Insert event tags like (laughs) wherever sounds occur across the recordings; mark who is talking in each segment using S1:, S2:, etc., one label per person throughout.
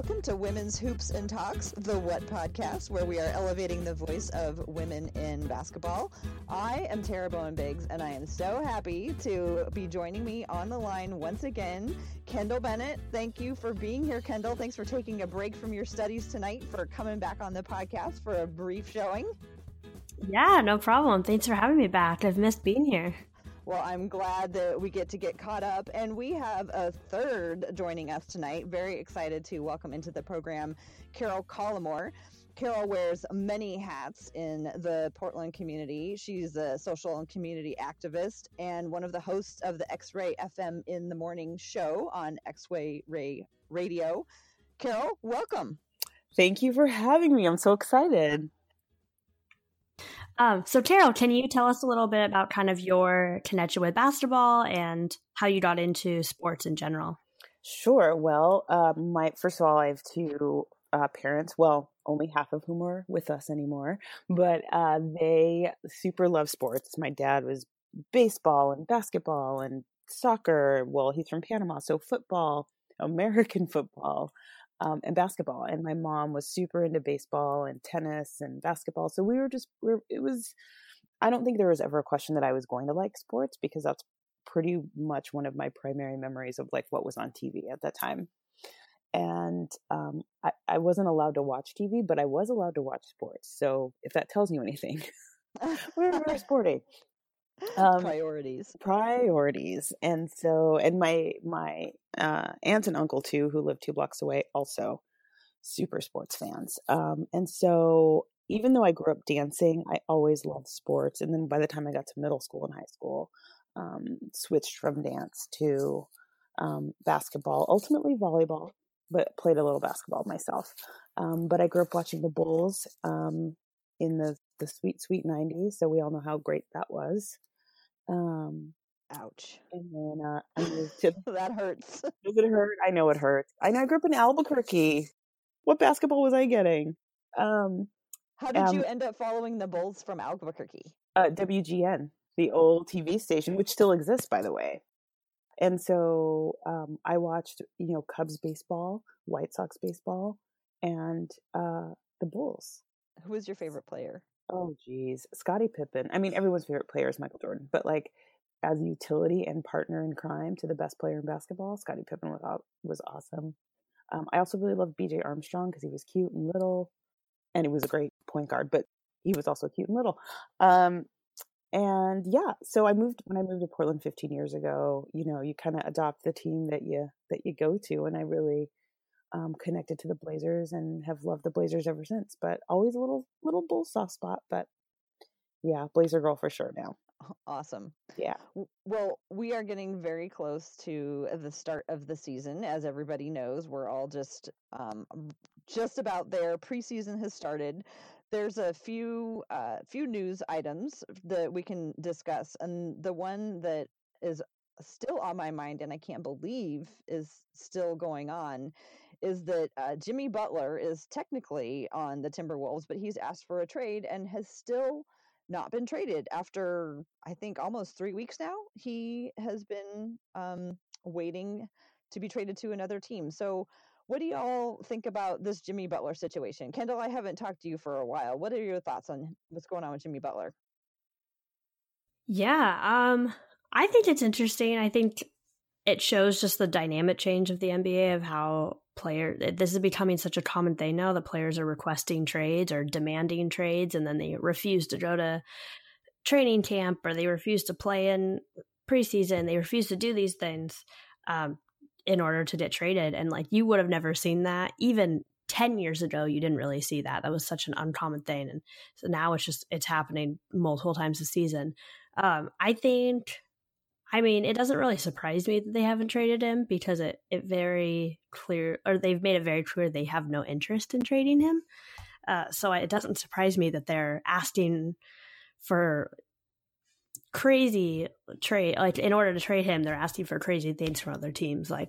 S1: Welcome to Women's Hoops and Talks, the What podcast, where we are elevating the voice of women in basketball. I am Tara Bowen Biggs, and I am so happy to be joining me on the line once again. Kendyl Bennett, thank you for being here, Kendyl. Thanks for taking a break from your studies tonight for coming back on the podcast for a brief showing.
S2: Yeah, no problem. Thanks for having me back. I've missed being here.
S1: Well, I'm glad that we get to get caught up. And we have a third joining us tonight. Very excited to welcome into the program Karol Collymore. Karol wears many hats in the Portland community. She's a social and community activist and one of the hosts of the X Ray FM in the Morning show on X Ray Radio. Karol, welcome.
S3: Thank you for having me. I'm so excited.
S2: Um, so, Karol, can you tell us a little bit about kind of your connection with basketball and how you got into sports in general?
S3: Sure. Well, uh, my first of all, I have two uh, parents. Well, only half of whom are with us anymore, but uh, they super love sports. My dad was baseball and basketball and soccer. Well, he's from Panama, so football, American (laughs) football um, and basketball. And my mom was super into baseball and tennis and basketball. So we were just, we are it was, I don't think there was ever a question that I was going to like sports because that's pretty much one of my primary memories of like what was on TV at that time. And um, I, I wasn't allowed to watch TV, but I was allowed to watch sports. So if that tells you anything, (laughs) we're very (laughs) sporty
S1: um, priorities.
S3: priorities and so and my my uh, aunt and uncle too who live two blocks away also super sports fans. Um, and so even though i grew up dancing i always loved sports and then by the time i got to middle school and high school um, switched from dance to um, basketball ultimately volleyball but played a little basketball myself. Um, but i grew up watching the bulls um, in the the sweet sweet 90s so we all know how great that was
S1: um, Ouch.
S3: And then uh, I moved to. (laughs)
S1: that hurts. (laughs)
S3: Does it hurt? I know it hurts. I know I grew up in Albuquerque. What basketball was I getting? Um,
S1: How did um, you end up following the Bulls from Albuquerque?
S3: Uh, WGN, the old TV station, which still exists, by the way. And so um, I watched, you know, Cubs baseball, White Sox baseball, and uh, the Bulls.
S1: Who was your favorite player?
S3: Oh, geez. Scottie Pippen. I mean, everyone's favorite player is Michael Jordan, but like as utility and partner in crime to the best player in basketball, Scottie Pippen was, was awesome. Um, I also really loved BJ Armstrong because he was cute and little, and he was a great point guard, but he was also cute and little. Um, and yeah, so I moved when I moved to Portland 15 years ago. You know, you kind of adopt the team that you that you go to, and I really um, connected to the Blazers and have loved the Blazers ever since. But always a little little bull soft spot. But yeah, Blazer girl for sure now.
S1: Awesome.
S3: Yeah.
S1: Well, we are getting very close to the start of the season. As everybody knows, we're all just um, just about there. Preseason has started. There's a few uh, few news items that we can discuss, and the one that is still on my mind and I can't believe is still going on is that uh, Jimmy Butler is technically on the Timberwolves, but he's asked for a trade and has still not been traded after I think almost three weeks now. He has been um, waiting to be traded to another team. So, what do y'all think about this Jimmy Butler situation? Kendyl, I haven't talked to you for a while. What are your thoughts on what's going on with Jimmy Butler?
S2: Yeah, um, I think it's interesting. I think it shows just the dynamic change of the NBA of how player this is becoming such a common thing now that players are requesting trades or demanding trades and then they refuse to go to training camp or they refuse to play in preseason they refuse to do these things um, in order to get traded. And like you would have never seen that. Even 10 years ago you didn't really see that. That was such an uncommon thing. And so now it's just it's happening multiple times a season. Um, i think I mean, it doesn't really surprise me that they haven't traded him because it it very clear or they've made it very clear they have no interest in trading him. Uh, so it doesn't surprise me that they're asking for crazy trade like in order to trade him they're asking for crazy things from other teams like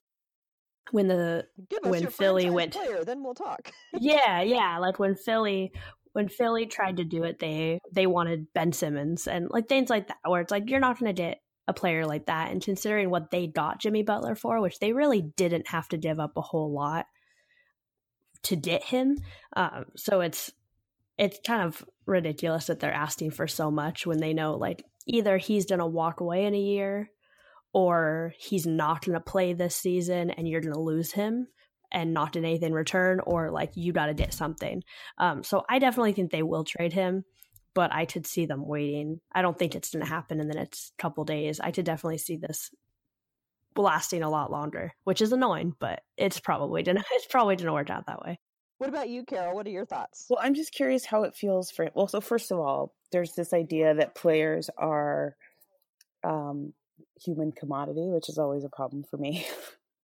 S2: when the when Philly went
S1: player, then we'll talk. (laughs)
S2: yeah, yeah, like when Philly when Philly tried to do it, they they wanted Ben Simmons and like things like that, where it's like you're not going to get a player like that. And considering what they got Jimmy Butler for, which they really didn't have to give up a whole lot to get him, um, so it's it's kind of ridiculous that they're asking for so much when they know like either he's to walk away in a year or he's not to play this season and you're to lose him and not get anything in return or like you got to get something. Um, so I definitely think they will trade him but I could see them waiting. I don't think it's going to happen in the next couple days. I could definitely see this lasting a lot longer, which is annoying, but it's probably gonna (laughs) it's probably gonna work out that way.
S1: What about you, Karol? What are your thoughts?
S3: Well, I'm just curious how it feels for. Well, so first of all, there's this idea that players are um, human commodity, which is always a problem for me.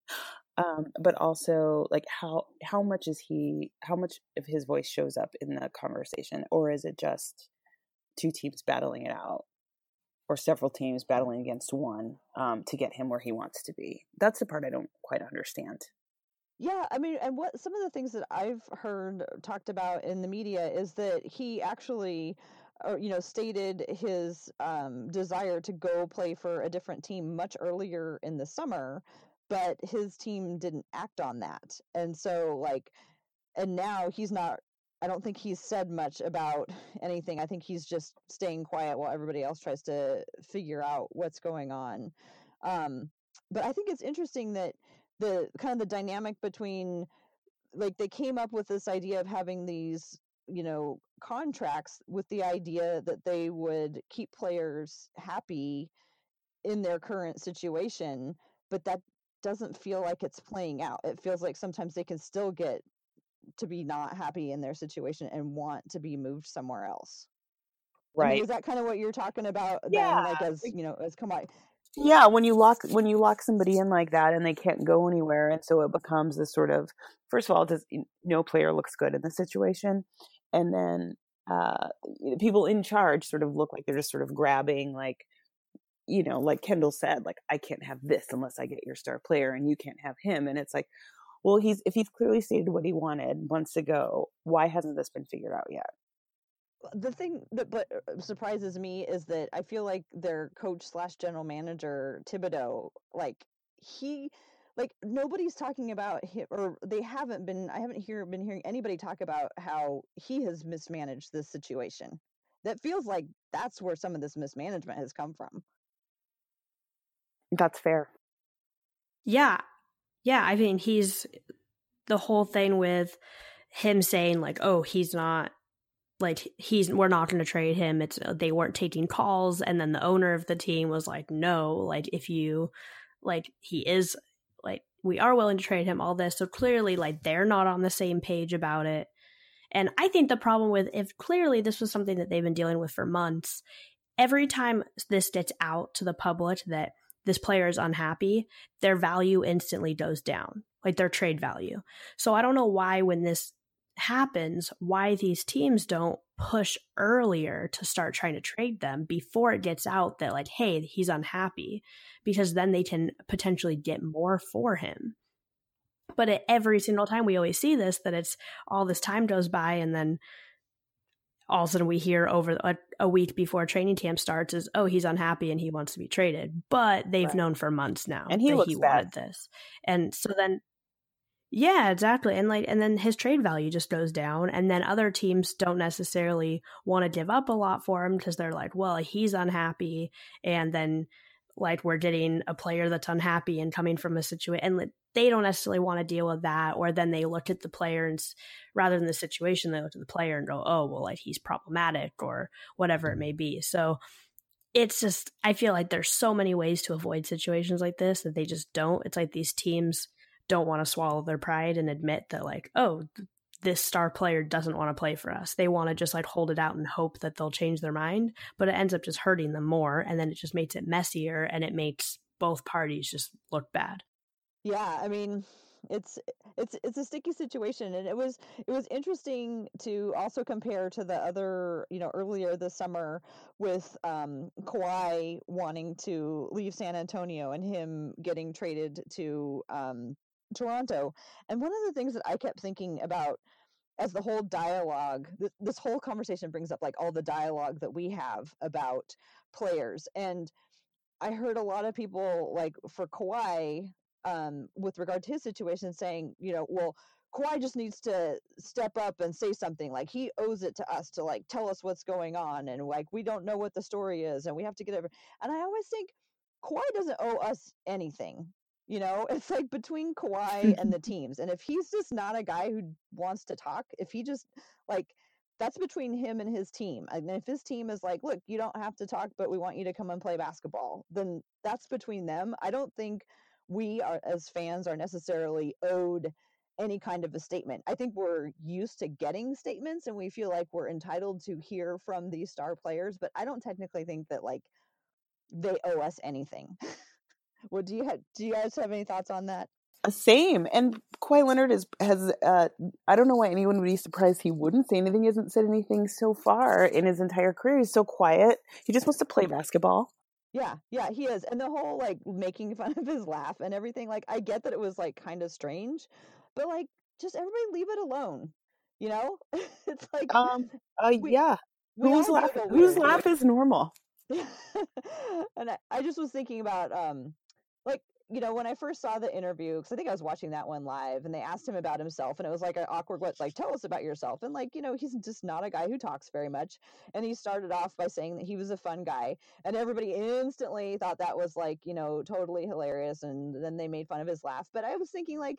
S3: (laughs) um, but also, like how how much is he? How much of his voice shows up in the conversation, or is it just two teams battling it out or several teams battling against one um, to get him where he wants to be. That's the part I don't quite understand.
S1: Yeah, I mean, and what some of the things that I've heard talked about in the media is that he actually, or, uh, you know, stated his um, desire to go play for a different team much earlier in the summer, but his team didn't act on that, and so like, and now he's not I don't think he's said much about anything. I think he's just staying quiet while everybody else tries to figure out what's going on. Um, but I think it's interesting that the kind of the dynamic between like they came up with this idea of having these you know contracts with the idea that they would keep players happy in their current situation but that doesn't feel like it's playing out it feels like sometimes they can still get to be not happy in their situation and want to be moved somewhere else. Right. I mean, is that kind of what you're talking about yeah. then, like as you know, as come on.
S3: Yeah, when you lock when you lock somebody in like that and they can't go anywhere, and so it becomes this sort of first of all, does no player looks good in the situation, and then uh, people in charge sort of look like they're just sort of grabbing like you know like kendyl said like i can't have this unless i get your star player and you can't have him and it's like well he's if he's clearly stated what he wanted months ago why hasn't this been figured out yet?
S1: The thing that but uh, surprises me is that i feel like their coach slash general manager thibodeau like he like nobody's talking about him or they haven't been i haven't hear been hearing anybody talk about how he has mismanaged this situation. That feels like that's where some of this mismanagement has come from.
S3: That's fair.
S2: Yeah yeah, I mean, he's the whole thing with him saying like, "Oh, he's not like he's we're not going to trade him." It's uh, they weren't taking calls, and then the owner of the team was like, "No, like if you like he is like we are willing to trade him all this." So clearly, like they're not on the same page about it. And I think the problem with if clearly this was something that they've been dealing with for months, every time this gets out to the public that this player is unhappy, their value instantly goes down, like their trade value. So I don't know why, when this happens, why these teams don't push earlier to start trying to trade them before it gets out that, like, hey, he's unhappy, because then they can potentially get more for him. But every single time we always see this, that it's all this time goes by and then all of a sudden we hear over a, a, week before training camp starts is oh he's unhappy and he wants to be traded but they've right. known for months now
S3: and he, looks
S2: he
S3: bad.
S2: wanted this and so then Yeah, exactly. And like and then his trade value just goes down and then other teams don't necessarily want to give up a lot for him because they're like, well, he's unhappy and then like we're getting a player that's unhappy and coming from a situation and they don't necessarily want to deal with that or then they look at the player and rather than the situation they look at the player and go oh well like he's problematic or whatever it mm-hmm. may be. So it's just i feel like there's so many ways to avoid situations like this that they just don't. It's like these teams don't want to swallow their pride and admit that like oh this star player doesn't want to play for us. They want to just like hold it out and hope that they'll change their mind, but it ends up just hurting them more and then it just makes it messier and it makes both parties just look bad.
S1: Yeah, I mean, it's it's it's a sticky situation and it was it was interesting to also compare to the other you know earlier this summer with um Kawhi wanting to leave San Antonio and him getting traded to um Toronto and one of the things that I kept thinking about as the whole dialogue th- this whole conversation brings up like all the dialogue that we have about players and I heard a lot of people like for Kawhi um, with regard to his situation, saying, you know, well, Kawhi just needs to step up and say something. Like he owes it to us to like tell us what's going on, and like we don't know what the story is, and we have to get over. And I always think Kawhi doesn't owe us anything. You know, (laughs) it's like between Kawhi and the (laughs) teams, and if he's just not a guy who wants to talk, if he just like that's between him and his team. And if his team is like, look, you don't have to talk, but we want you to come and play basketball, then that's between them. I don't think we are as fans are necessarily owed any kind of a statement. I think we're used to getting statements and we feel like we're entitled to hear from these star players, but I don't technically think that like they owe us anything. (laughs) what do you have do you guys have any thoughts on that?
S3: Uh, same. And Kawhi Leonard is has uh I don't know why anyone would be surprised he wouldn't say anything. He hasn't said anything so far in his entire career. He's so quiet. He just wants to play basketball.
S1: Yeah, yeah, he is. And the whole like making fun (laughs) of his laugh and everything, like I get that it was like kind of strange, but like just everybody leave it alone. You know? (laughs) it's like
S3: um uh, we, yeah. We whose laugh whose laugh is normal? (laughs)
S1: and I, I just was thinking about um you know, when I first saw the interview, because I think I was watching that one live, and they asked him about himself, and it was like an awkward, what, like, tell us about yourself. And like, you know, he's just not a guy who talks very much. And he started off by saying that he was a fun guy, and everybody instantly thought that was like, you know, totally hilarious. And then they made fun of his laugh. But I was thinking, like,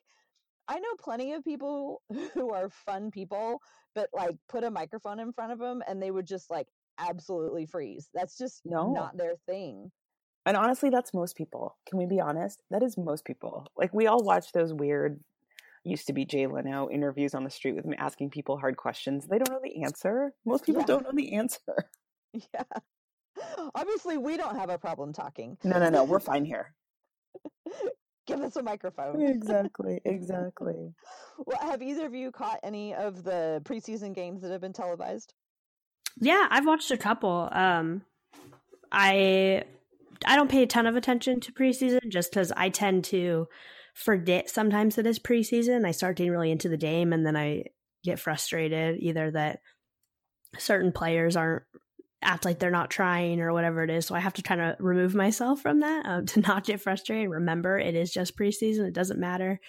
S1: I know plenty of people (laughs) who are fun people, but like put a microphone in front of them and they would just like absolutely freeze. That's just no. not their thing.
S3: And honestly, that's most people. Can we be honest? That is most people. Like we all watch those weird used to be Jay Leno interviews on the street with me asking people hard questions. They don't know the answer. Most people yeah. don't know the answer. (laughs)
S1: Yeah. Obviously, we don't have a problem talking.
S3: No, no, no. We're (laughs) fine here.
S1: Give us a microphone. (laughs)
S3: exactly. Exactly.
S1: well, have either of you caught any of the preseason games that have been televised?
S2: Yeah, I've watched a couple. Um, I I don't pay a ton of attention to preseason just because I tend to forget sometimes that it's preseason. I start getting really into the game and then I get frustrated either that certain players aren't act like they're not trying or whatever it is. So I have to kind of remove myself from that um, (laughs) to not get frustrated. Remember, it is just preseason; it doesn't matter.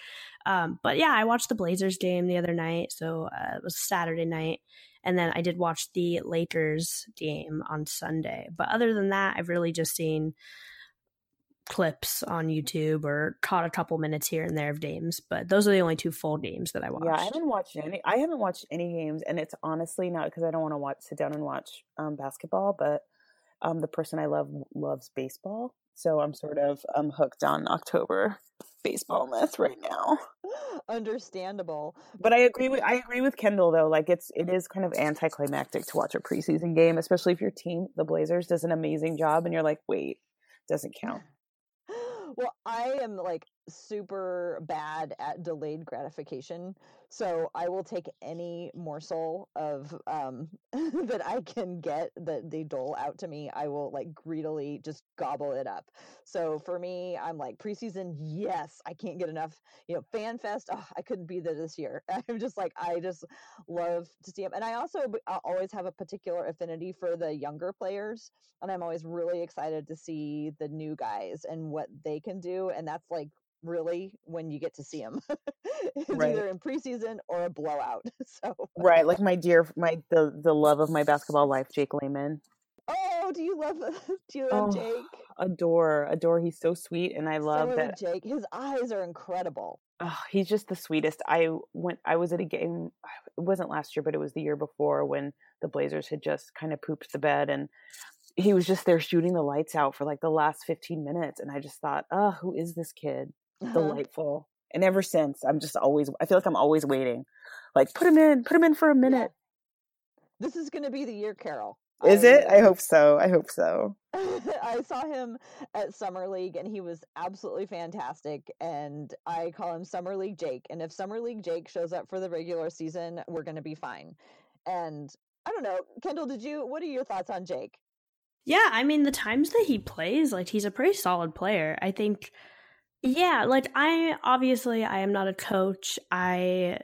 S2: Um, but yeah, I watched the Blazers game the other night, so uh, it was Saturday night, and then I did watch the Lakers game on Sunday. But other than that, I've really just seen clips on YouTube or caught a couple minutes here and there of games, but those are the only two full games that I watched.
S3: Yeah, I haven't watched any. I haven't watched any games, and it's honestly not because I don't want to watch sit down and watch um, basketball, but um, the person I love loves baseball, so I'm sort of um, hooked on October baseball myth right now. (laughs)
S1: Understandable.
S3: But I agree with I agree with Kendyl though. Like it's it is kind of anticlimactic to watch a preseason game, especially if your team, the Blazers, does an amazing job and you're like, wait, doesn't count. (laughs)
S1: Well, I am like super bad at delayed gratification. So I will take any morsel of um (laughs) that I can get that they dole out to me. I will like greedily just gobble it up. So for me, I'm like preseason, yes, I can't get enough. You know, fan fest, oh, I couldn't be there this year. (laughs) I'm just like I just love to see them, and I also I always have a particular affinity for the younger players, and I'm always really excited to see the new guys and what they can do. And that's like really when you get to see him. (laughs) it's
S3: Right.
S1: either in preseason or a blowout. (laughs) So
S3: Right, like my dear, my the the love of my basketball life, Jake Layman.
S1: Oh, do you love (laughs) do you love
S3: Oh,
S1: Jake? (sighs)
S3: adore, adore. He's so sweet, and I love
S1: so
S3: that.
S1: Jake. His eyes are incredible.
S3: Oh, he's just the sweetest. I went. I was at a game. (sighs) It wasn't last year, but it was the year before when the Blazers had just kind of pooped the bed, and he was just there shooting the lights out for like the last fifteen minutes. And I just thought, oh, who is this kid?
S1: Uh-huh.
S3: Delightful. And ever since, I'm just always. I feel like I'm always waiting. Like put him in, put him in for a minute.
S1: This is going to be the year, Karol.
S3: Is it? I hope so. I hope so. (laughs)
S1: I saw him at Summer League and he was absolutely fantastic. And I call him Summer League Jake. And if Summer League Jake shows up for the regular season, we're going to be fine. And I don't know, Kendyl, did you, what are your thoughts on Jake?
S2: Yeah, I mean the times that he plays, like he's a pretty solid player. I think yeah, like I obviously I am not a coach. I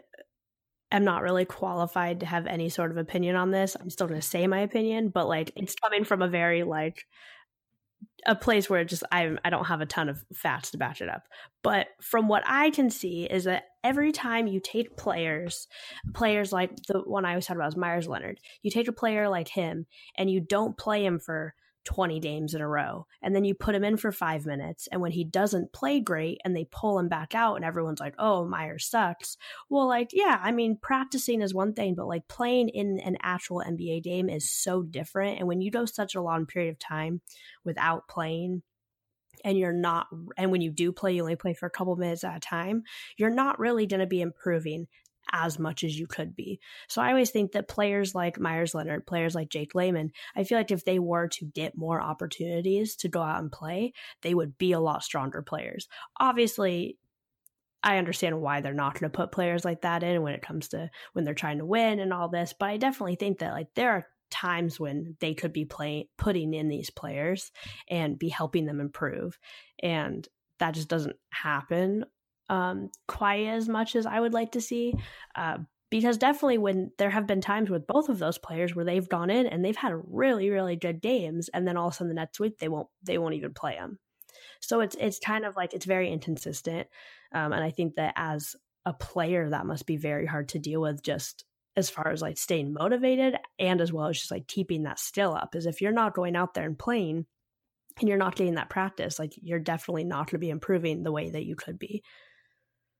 S2: am not really qualified to have any sort of opinion on this. I'm still going to say my opinion, but like it's coming from a very like a place where just I I don't have a ton of facts to back it up. But from what I can see is that every time you take players, players like the one I was talking about was Meyers Leonard, you take a player like him and you don't play him for 20 games in a row. And then you put him in for five minutes and when he doesn't play great and they pull him back out and everyone's like oh Meyer sucks. Well like yeah i mean practicing is one thing but like playing in an actual nba game is so different. And when you go such a long period of time without playing and you're not and when you do play you only play for a couple minutes at a time you're not really going to be improving as much as you could be. So I always think that players like Meyers Leonard, players like Jake Layman, I feel like if they were to get more opportunities to go out and play, they would be a lot stronger players. Obviously, I understand why they're not going to put players like that in when it comes to when they're trying to win and all this, but I definitely think that like there are times when they could be playing putting in these players and be helping them improve and that just doesn't happen um, quite as much as I would like to see. Uh, because definitely when there have been times with both of those players where they've gone in and they've had really really good games and then all of a sudden the next week they won't they won't even play them so it's it's kind of like it's very inconsistent um, and i think that as a player that must be very hard to deal with just as far as like staying motivated and as well as just like keeping that skill up is if you're not going out there and playing and you're not getting that practice like you're definitely not going to be improving the way that you could be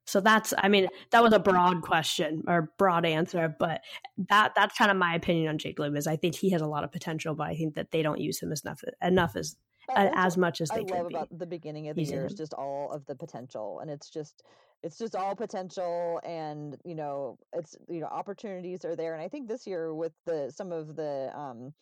S2: so that's I mean, that was a broad question or broad answer, but that that's kind of my opinion on Jake Layman is I think he has a lot of potential, but I think that they don't use him as enough enough as
S1: Uh,
S2: as much as they
S1: I
S2: could
S1: love
S2: be.
S1: about the beginning of the year is just all of the potential, and it's just it's just all potential, and you know it's you know opportunities are there, and I think this year with the some of the um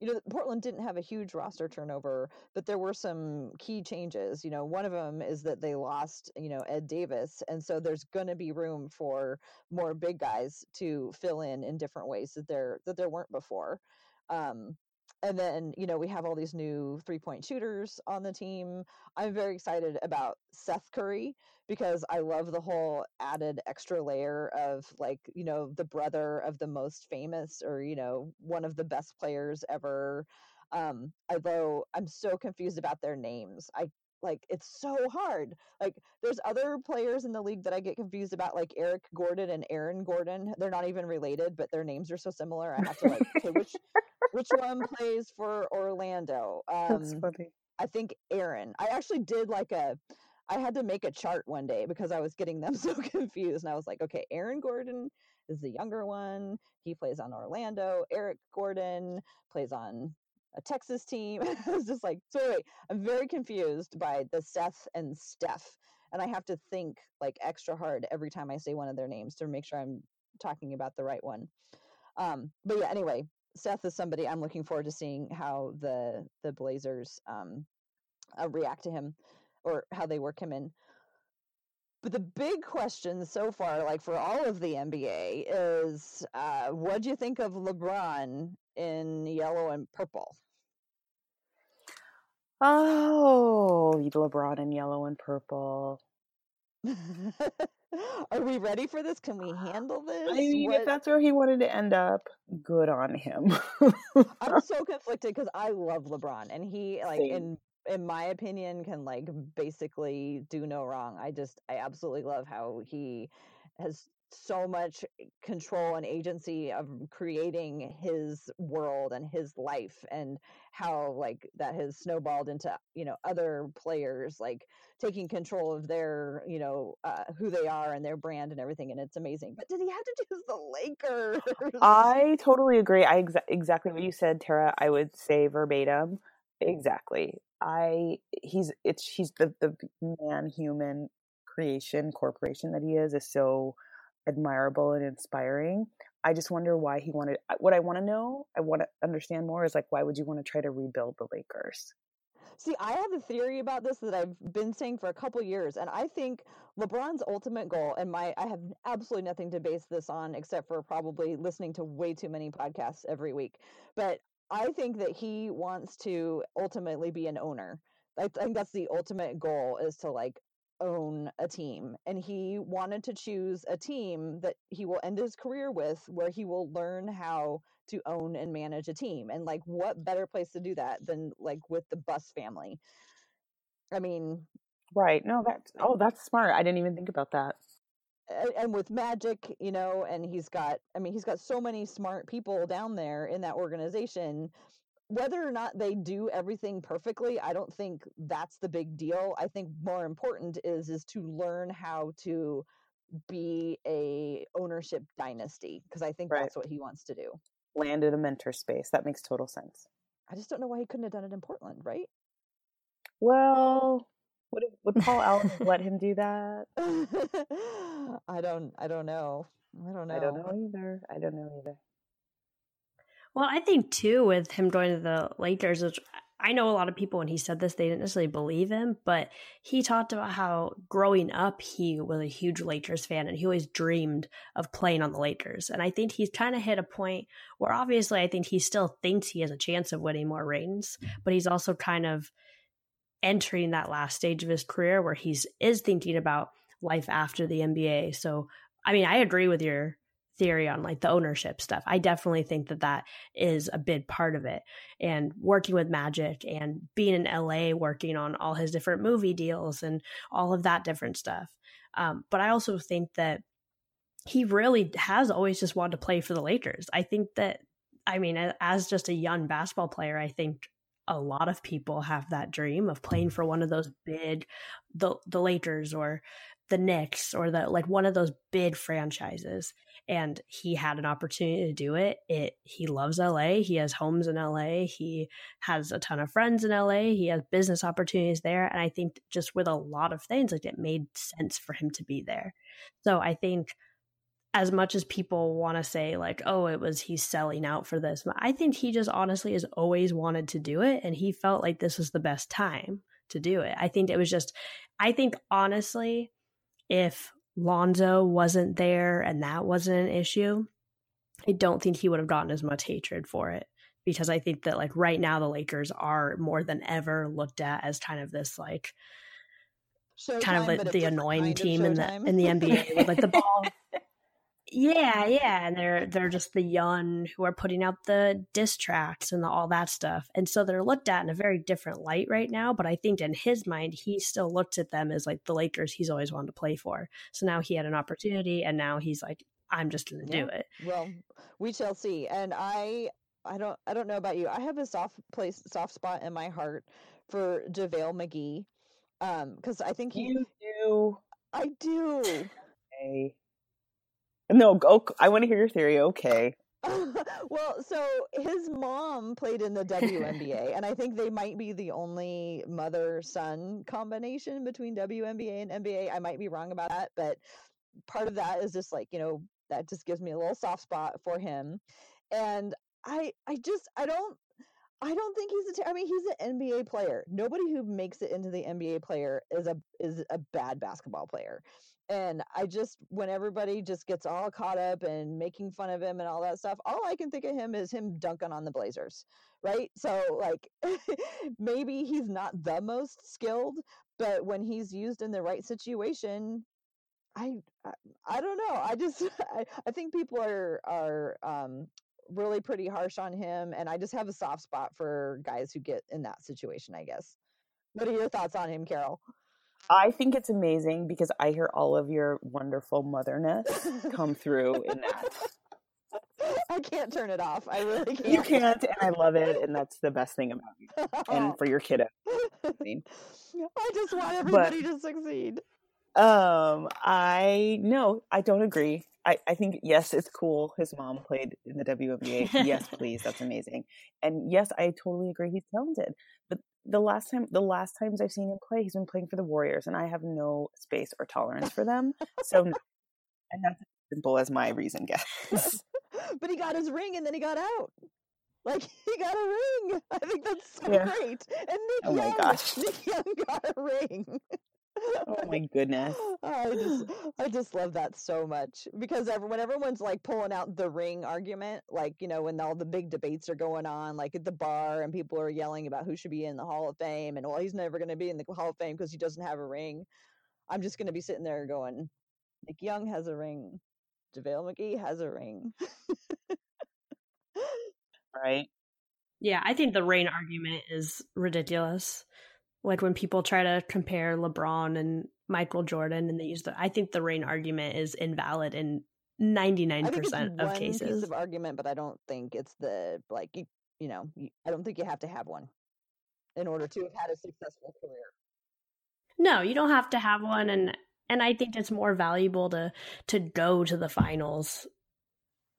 S1: you know Portland didn't have a huge roster turnover, but there were some key changes. You know, one of them is that they lost you know Ed Davis, and so there's going to be room for more big guys to fill in in different ways that there that there weren't before. Um, and then you know we have all these new three point shooters on the team. I'm very excited about seth curry because i love the whole added extra layer of like you know the brother of the most famous or you know one of the best players ever. Um although i'm so confused about their names. I like it's so hard. Like there's other players in the league that i get confused about like eric gordon and aaron gordon. They're not even related but their names are so similar. I have to like okay which which one plays for Orlando?
S3: That's
S1: Um,
S3: funny.
S1: I think Aaron. I actually did like a. I had to make a chart one day because I was getting them (laughs) so confused, and I was like, okay, Aaron Gordon is the younger one. He plays on Orlando. Eric Gordon plays on a Texas team. (laughs) I was just like, so wait, I'm very confused by the Seth and Steph, and I have to think like extra hard every time I say one of their names to make sure I'm talking about the right one. Um, but yeah, anyway, Seth is somebody I'm looking forward to seeing how the the Blazers um, uh, react to him or how they work him in. But the big question so far, like for all of the NBA, is uh, what do you think of LeBron in yellow and purple?
S3: Oh, LeBron in yellow and purple. (laughs) (gasps)
S1: Are we ready for this? Can we ah, handle this?
S3: I mean,
S1: What-
S3: if that's where he wanted to end up, good on him.
S1: I'm (laughs) so conflicted because I love LeBron and he like
S3: Same.
S1: in in my opinion, can like basically do no wrong. I just, I absolutely love how he has so much control and agency of creating his world and his life and how like that has snowballed into you know other players like taking control of their you know uh, who they are and their brand and everything and it's amazing. But did he have to (laughs) choose the lakers?
S3: I totally agree. I exa- exactly what you said tara i would say verbatim. Exactly. I he's it's he's the the man human creation corporation that he is is so admirable and inspiring. I just wonder why he wanted. What I want to know, I want to understand more, is like why would you want to try to rebuild the Lakers?
S1: See, I have a theory about this that I've been saying for a couple years, and I think LeBron's ultimate goal, and my I have absolutely nothing to base this on except for probably listening to way too many podcasts every week. But I think that he wants to ultimately be an owner. I think that's the ultimate goal is to like own a team and he wanted to choose a team that he will end his career with where he will learn how to own and manage a team and like what better place to do that than like with the Buss family? I mean
S3: right no that's oh that's smart i didn't even think about that.
S1: And with magic you know and he's got i mean he's got so many smart people down there in that organization whether or not they do everything perfectly i don't think that's the big deal. I think more important is is to learn how to be a ownership dynasty because i think right. that's what he wants to do.
S3: Land in a mentor space. That makes total sense.
S1: I just don't know why he couldn't have done it in portland right?
S3: Well would, it, would paul allen let him do that? (laughs)
S1: I don't i don't know. I don't know
S3: i don't know either. I don't know either
S2: well, I think too with him going to the Lakers, which I know a lot of people when he said this, they didn't necessarily believe him, but he talked about how growing up he was a huge Lakers fan and he always dreamed of playing on the Lakers. And I think he's kind of hit a point where obviously I think he still thinks he has a chance of winning more rings, but he's also kind of entering that last stage of his career where he's is thinking about life after the NBA. So I mean, I agree with your theory on like the ownership stuff. I definitely think that that is a big part of it. And working with Magic and being in LA, working on all his different movie deals and all of that different stuff. Um, but I also think that he really has always just wanted to play for the Lakers. I think that, I mean, as just a young basketball player, I think a lot of people have that dream of playing for one of those big, the the Lakers or the Knicks or the like one of those big franchises and he had an opportunity to do it. It he loves LA. He has homes in LA. He has a ton of friends in LA. He has business opportunities there and I think just with a lot of things like it made sense for him to be there. So I think as much as people want to say like oh it was he's selling out for this i think he just honestly has always wanted to do it and he felt like this was the best time to do it i think it was just i think honestly if Lonzo wasn't there and that wasn't an issue, I don't think he would have gotten as much hatred for it because I think that like right now the Lakers are more than ever looked at as kind of this like Showtime, kind of like the annoying team in the in the NBA with like the (laughs) ball Yeah, yeah, and they're they're just the young who are putting out the diss tracks and the, all that stuff, and so they're looked at in a very different light right now. But I think in his mind, he still looks at them as like the Lakers he's always wanted to play for. So now he had an opportunity, and now he's like, I'm just going to yeah. do it.
S1: Well, we shall see. And I, I don't, I don't know about you. I have a soft place, soft spot in my heart for JaVale McGee, um, because I think he,
S3: you do.
S1: I do.
S3: Okay. No, go. I want to hear your theory. Okay. (laughs)
S1: well, so his mom played in the WNBA, (laughs) and I think they might be the only mother son combination between WNBA and NBA. I might be wrong about that, but part of that is just like, you know, that just gives me a little soft spot for him. And I I just I don't I don't think he's a. Ter- I mean, he's an NBA player. Nobody who makes it into the NBA player is a is a bad basketball player and I just when everybody just gets all caught up and making fun of him and all that stuff, all I can think of him is him dunking on the Blazers, right? So like (laughs) maybe he's not the most skilled, but when he's used in the right situation, I I, I don't know. I just (laughs) I, I think people are are um really pretty harsh on him and I just have a soft spot for guys who get in that situation, I guess. What are your thoughts on him, Karol?
S3: I think it's amazing because I hear all of your wonderful motherness come (laughs) through in that.
S1: I can't turn it off. I really can't.
S3: You can't, and I love it, and that's the best thing about you. And (laughs) for your kiddo.
S1: I just want everybody but, to succeed.
S3: Um, I no, I don't agree. I, I think yes, it's cool. His mom played in the WNBA. yes, please, that's amazing. And yes, I totally agree. He's talented. But the last time, the last times I've seen him play, he's been playing for the Warriors, and I have no space or tolerance for them. So, and that's as simple as my reason guess. (laughs)
S1: but he got his ring, and then he got out. Like he got a ring. (laughs) I think that's so yeah. great. And Nick oh Young. Nick Young (laughs) got a ring
S3: oh my goodness. (laughs)
S1: I just i just love that so much because every, when everyone's like pulling out the ring argument like you know when all the big debates are going on like at the bar and people are yelling about who should be in the hall of fame and well he's never going to be in the hall of fame because he doesn't have a ring. I'm just going to be sitting there going nick young has a ring. Javale mcgee has a ring.
S3: Right.
S2: Yeah i think the ring argument is ridiculous like when people try to compare LeBron and Michael Jordan and they use the I think the rain argument is invalid in 99% of cases.
S1: of argument, but I don't think it's the like you, you know, you, I don't think you have to have one in order to have had a successful career.
S2: No, you don't have to have one and and I think it's more valuable to to go to the finals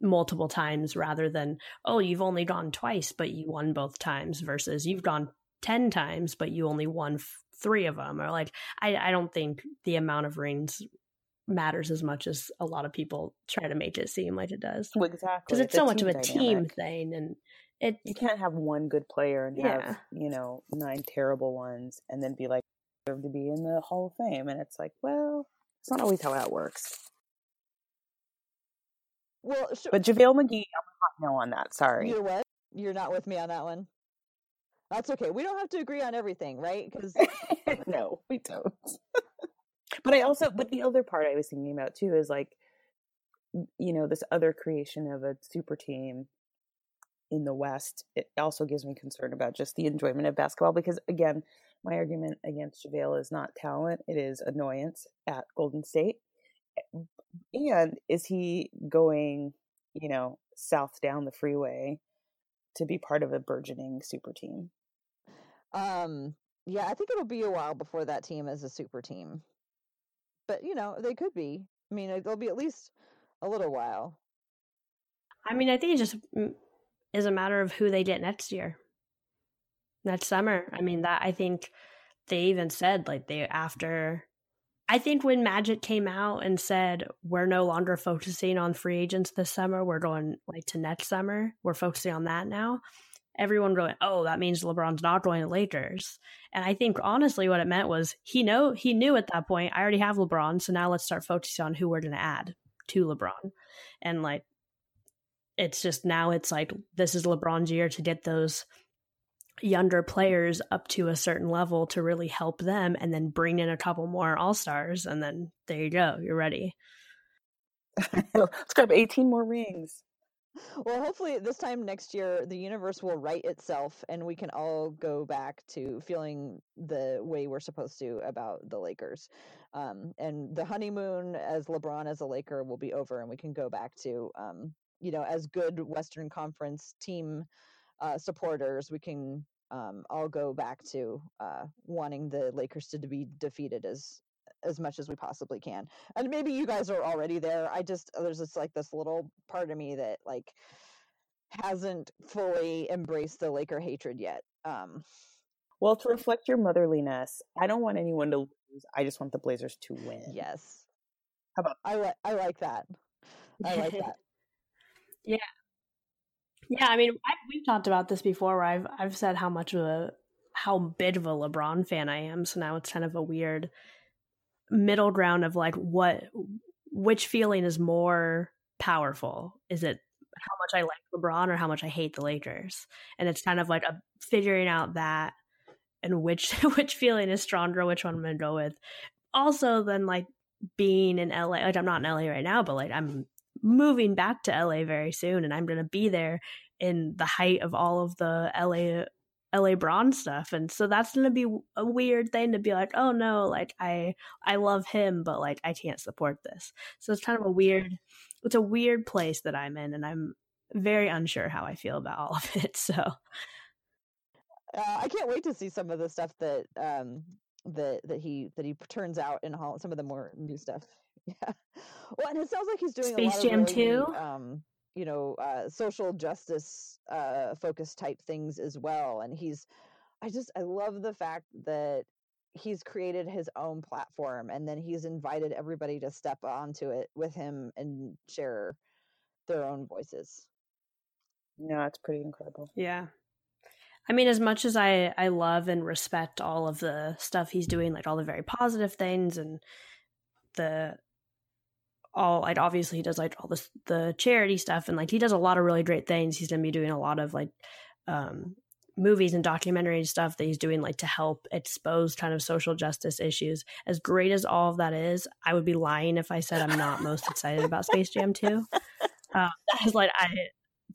S2: multiple times rather than oh you've only gone twice but you won both times versus you've gone 10 times but you only won f- three of them or like I, I don't think the amount of rings matters as much as a lot of people try to make it seem like it does.
S3: Well, exactly
S2: because it's,
S3: it's,
S2: so much of a dynamic. team thing and it
S3: you can't have one good player and have you know nine terrible ones and then be like deserve to be in the hall of fame and it's like well it's not always how that works.
S1: Well
S3: but javale mcgee i'm not no on that sorry.
S1: You're what? You're not with me on that one that's okay. We don't have to agree on everything, right? Because (laughs)
S3: no, we don't. but I also, but the other part I was thinking about too is like, you know, this other creation of a super team in the West. It also gives me concern about just the enjoyment of basketball because, again, my argument against JaVale is not talent; it is annoyance at Golden State. Eh, and is he going, you know, south down the freeway to be part of a burgeoning super team?
S1: Um, yeah, I think it'll be a while before that team is a super team. But, you know, they could be. I mean, it'll be at least a little while.
S2: I mean, I think it just mm, is a matter of who they get next year. Next summer. I mean, that I think they even said like they after I think when Magic came out and said we're no longer focusing on free agents this summer, we're going like to next summer. We're focusing on that now. Everyone going, oh, that means LeBron's not going to Lakers. And I think honestly, what it meant was he know he knew at that point I already have LeBron, so now let's start focusing on who we're going to add to LeBron. And like, it's just now it's like this is LeBron's year to get those younger players up to a certain level to really help them and then bring in a couple more all-stars and then there you go you're ready. (laughs)
S3: Let's grab 18 more rings.
S1: Well hopefully this time next year the universe will right itself and we can all go back to feeling the way we're supposed to about the lakers. Um, and the honeymoon as lebron as a laker will be over and we can go back to um, you know as good western conference team uh, supporters, we can um, all go back to uh, wanting the Lakers to be defeated as as much as we possibly can. And maybe you guys are already there. I just there's just like this little part of me that like hasn't fully embraced the Laker hatred yet. Um,
S3: well, to reflect your motherliness, I don't want anyone to lose. I just want the Blazers to win.
S1: Yes.
S3: How about
S1: I like I like that. I like that. (laughs)
S2: yeah, yeah, I mean, I've, we've talked about this before. Where I've I've said how much of a how big of a LeBron fan I am. So now it's kind of a weird middle ground of like what which feeling is more powerful? Is it how much I like LeBron or how much I hate the Lakers? And it's kind of like a figuring out that and which (laughs) which feeling is stronger, which one I'm gonna go with. Also, then like being in LA, like I'm not in LA right now, but like I'm moving back to LA very soon and I'm going to be there in the height of all of the LA LA Bron stuff. And so that's going to be a weird thing to be like, oh no, like I I love him, but like I can't support this. So it's kind of a weird it's a weird place that I'm in and I'm very unsure how I feel about all of it. (laughs) So uh,
S1: I can't wait to see some of the stuff that um that that he that he turns out in Holland, some of the more new stuff. (laughs) Yeah. Well, and it sounds like he's doing
S2: Space Jam
S1: really,
S2: too.
S1: Um, you know, uh, social justice uh, focus type things as well. And he's, I just, I love the fact that he's created his own platform and then he's invited everybody to step onto it with him and share their own voices.
S3: Yeah, it's pretty incredible.
S2: Yeah. I mean, as much as I, I love and respect all of the stuff he's doing, like all the very positive things and the all like obviously he does like all this the charity stuff and like he does a lot of really great things. He's gonna be doing a lot of like um movies and documentary stuff that he's doing like to help expose kind of social justice issues. As great as all of that is i would be lying if i said i'm not most excited about space jam 2 (laughs) uh, that is like i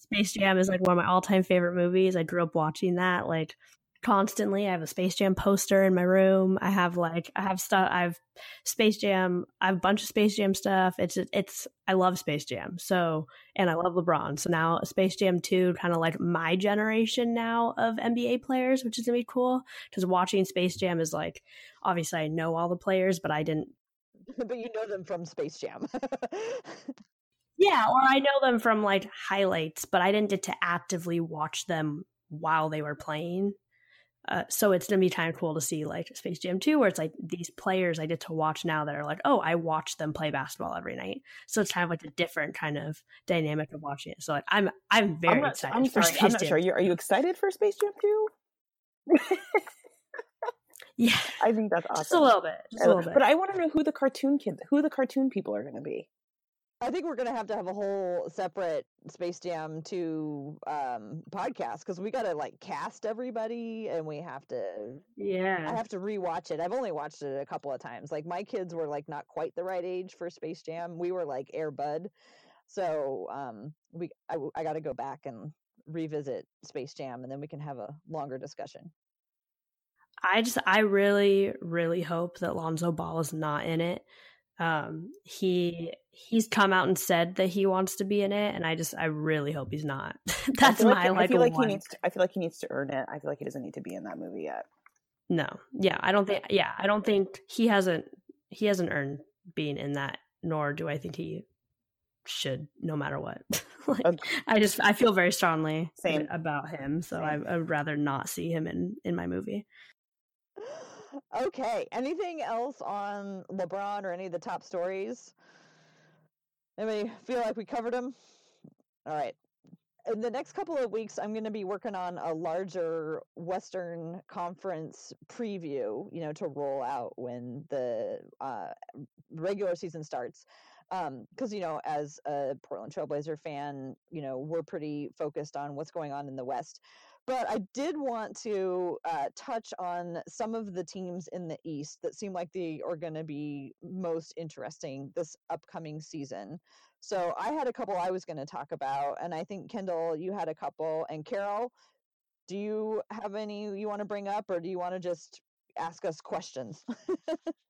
S2: space jam is like one of my all-time favorite movies. I grew up watching that like constantly. I have a Space Jam poster in my room. I have like I have stuff. I have Space Jam. I have a bunch of Space Jam stuff. It's it's I love Space Jam. So and I love LeBron. So now Space Jam two, kind of like my generation now of NBA players, which is gonna be cool. Because watching Space Jam is like obviously I know all the players, but I didn't. (laughs)
S1: but you know them from Space Jam. (laughs)
S2: yeah, or I know them from like highlights, but I didn't get to actively watch them while they were playing. Uh, so it's gonna be kind of cool to see like Space Jam 2, where it's like these players I get to watch now that are like, oh, I watch them play basketball every night. So it's kind of like a different kind of dynamic of watching it. So like I'm I'm very
S3: I'm not,
S2: excited.
S3: I'm
S2: for
S3: sorry,
S2: Space
S3: I'm not
S2: Jam.
S3: sure. Are you, are you excited for Space Jam 2?
S2: Yeah, (laughs)
S3: I think that's awesome.
S2: just a little bit, just a little bit.
S3: But I want to know who the cartoon kids who the cartoon people are going to be.
S1: I think we're gonna have to have a whole separate Space Jam 2 um, podcast because we gotta like cast everybody and we have to
S2: Yeah, I
S1: have to rewatch it. I've only watched it a couple of times. Like my kids were like not quite the right age for Space Jam. We were like Air Bud, so um, we I, I got to go back and revisit Space Jam, and then we can have a longer discussion.
S2: I just I really really hope that Lonzo Ball is not in it. Um, he he's come out and said that he wants to be in it, and I just I really hope he's not. (laughs) That's
S3: feel
S2: my
S3: like,
S2: like,
S3: I feel like he needs. To, I feel like he needs to earn it. I feel like he doesn't need to be in that movie yet.
S2: No, yeah, I don't think. Yeah, I don't think he hasn't. He hasn't earned being in that. Nor do I think he should, no matter what. (laughs) like,
S3: Okay.
S2: I just I feel very strongly
S3: Same.
S2: about him, so
S3: Same.
S2: I, I'd rather not see him in in my movie. (laughs)
S1: Okay. Anything else on LeBron or any of the top stories? Anybody feel like we covered them? All right. In the next couple of weeks, I'm going to be working on a larger Western Conference preview, you know, to roll out when the uh, regular season starts. Because, you know, as a Portland Trailblazer fan, you know, we're pretty focused on what's going on in the West. But I did want to uh, touch on some of the teams in the East that seem like they are going to be most interesting this upcoming season. So I had a couple I was going to talk about, and I think Kendyl, you had a couple, and Karol, do you have any you want to bring up, or do you want to just ask us questions? (laughs)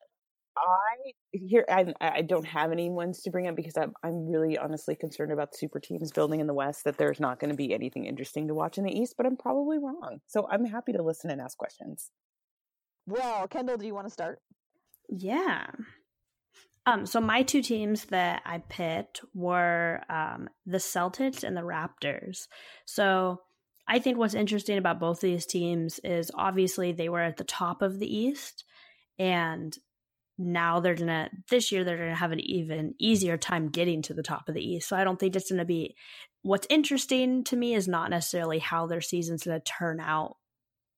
S3: I here I I don't have any ones to bring up because I'm I'm really honestly concerned about the super teams building in the West that there's not going to be anything interesting to watch in the East, but I'm probably wrong. So I'm happy to listen and ask questions.
S1: well, Kendyl, do you want to start?
S2: Yeah. Um, so my two teams that I picked were um, the Celtics and the Raptors. So I think what's interesting about both of these teams is obviously they were at the top of the East, and now they're gonna this year they're gonna have an even easier time getting to the top of the East. So I don't think it's gonna be. What's interesting to me is not necessarily how their season's gonna turn out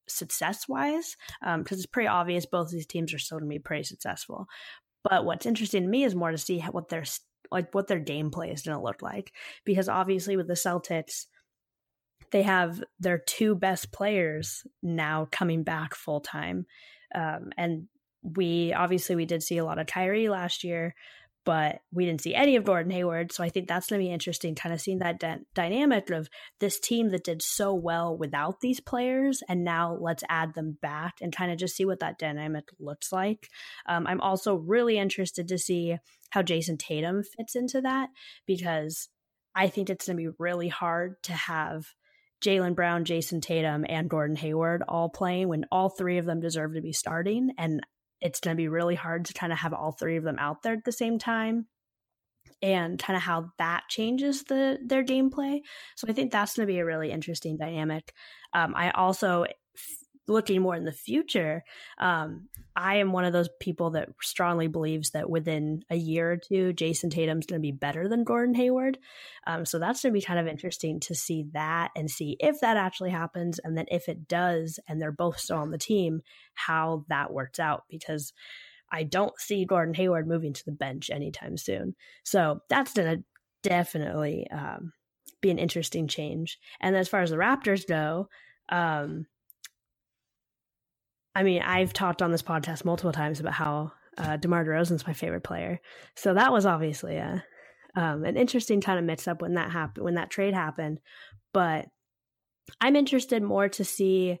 S2: success wise, because it's pretty obvious both these teams are still gonna be pretty successful. But what's interesting to me is more to see what their like what their gameplay is to look like because obviously with the Celtics they have their two best players now coming back full time um, and we obviously we did see a lot of Kyrie last year but we didn't see any of Gordon Hayward. So I think that's going to be interesting, kind of seeing that d- dynamic of this team that did so well without these players, and now let's add them back and kind of just see what that dynamic looks like. Um, I'm also really interested to see how Jayson Tatum fits into that because I think it's going to be really hard to have Jaylen Brown, Jayson Tatum, and Gordon Hayward all playing when all three of them deserve to be starting. And it's going to be really hard to kind of have all three of them out there at the same time and kind of how that changes the their gameplay. So I think that's going to be a really interesting dynamic. Um, I also looking more in the future, um, I am one of those people that strongly believes that within a year or two, Jayson Tatum's going to be better than Gordon Hayward. Um, so that's going to be kind of interesting to see that and see if that actually happens. And then if it does, and they're both still on the team, how that works out. Because I don't see Gordon Hayward moving to the bench anytime soon. So that's going to definitely um, be an interesting change. And as far as the Raptors go, um, I mean, I've talked on this podcast multiple times about how uh, DeMar DeRozan's my favorite player. So that was obviously a um, an interesting kind of mix up when that happened, when that trade happened. But I'm interested more to see.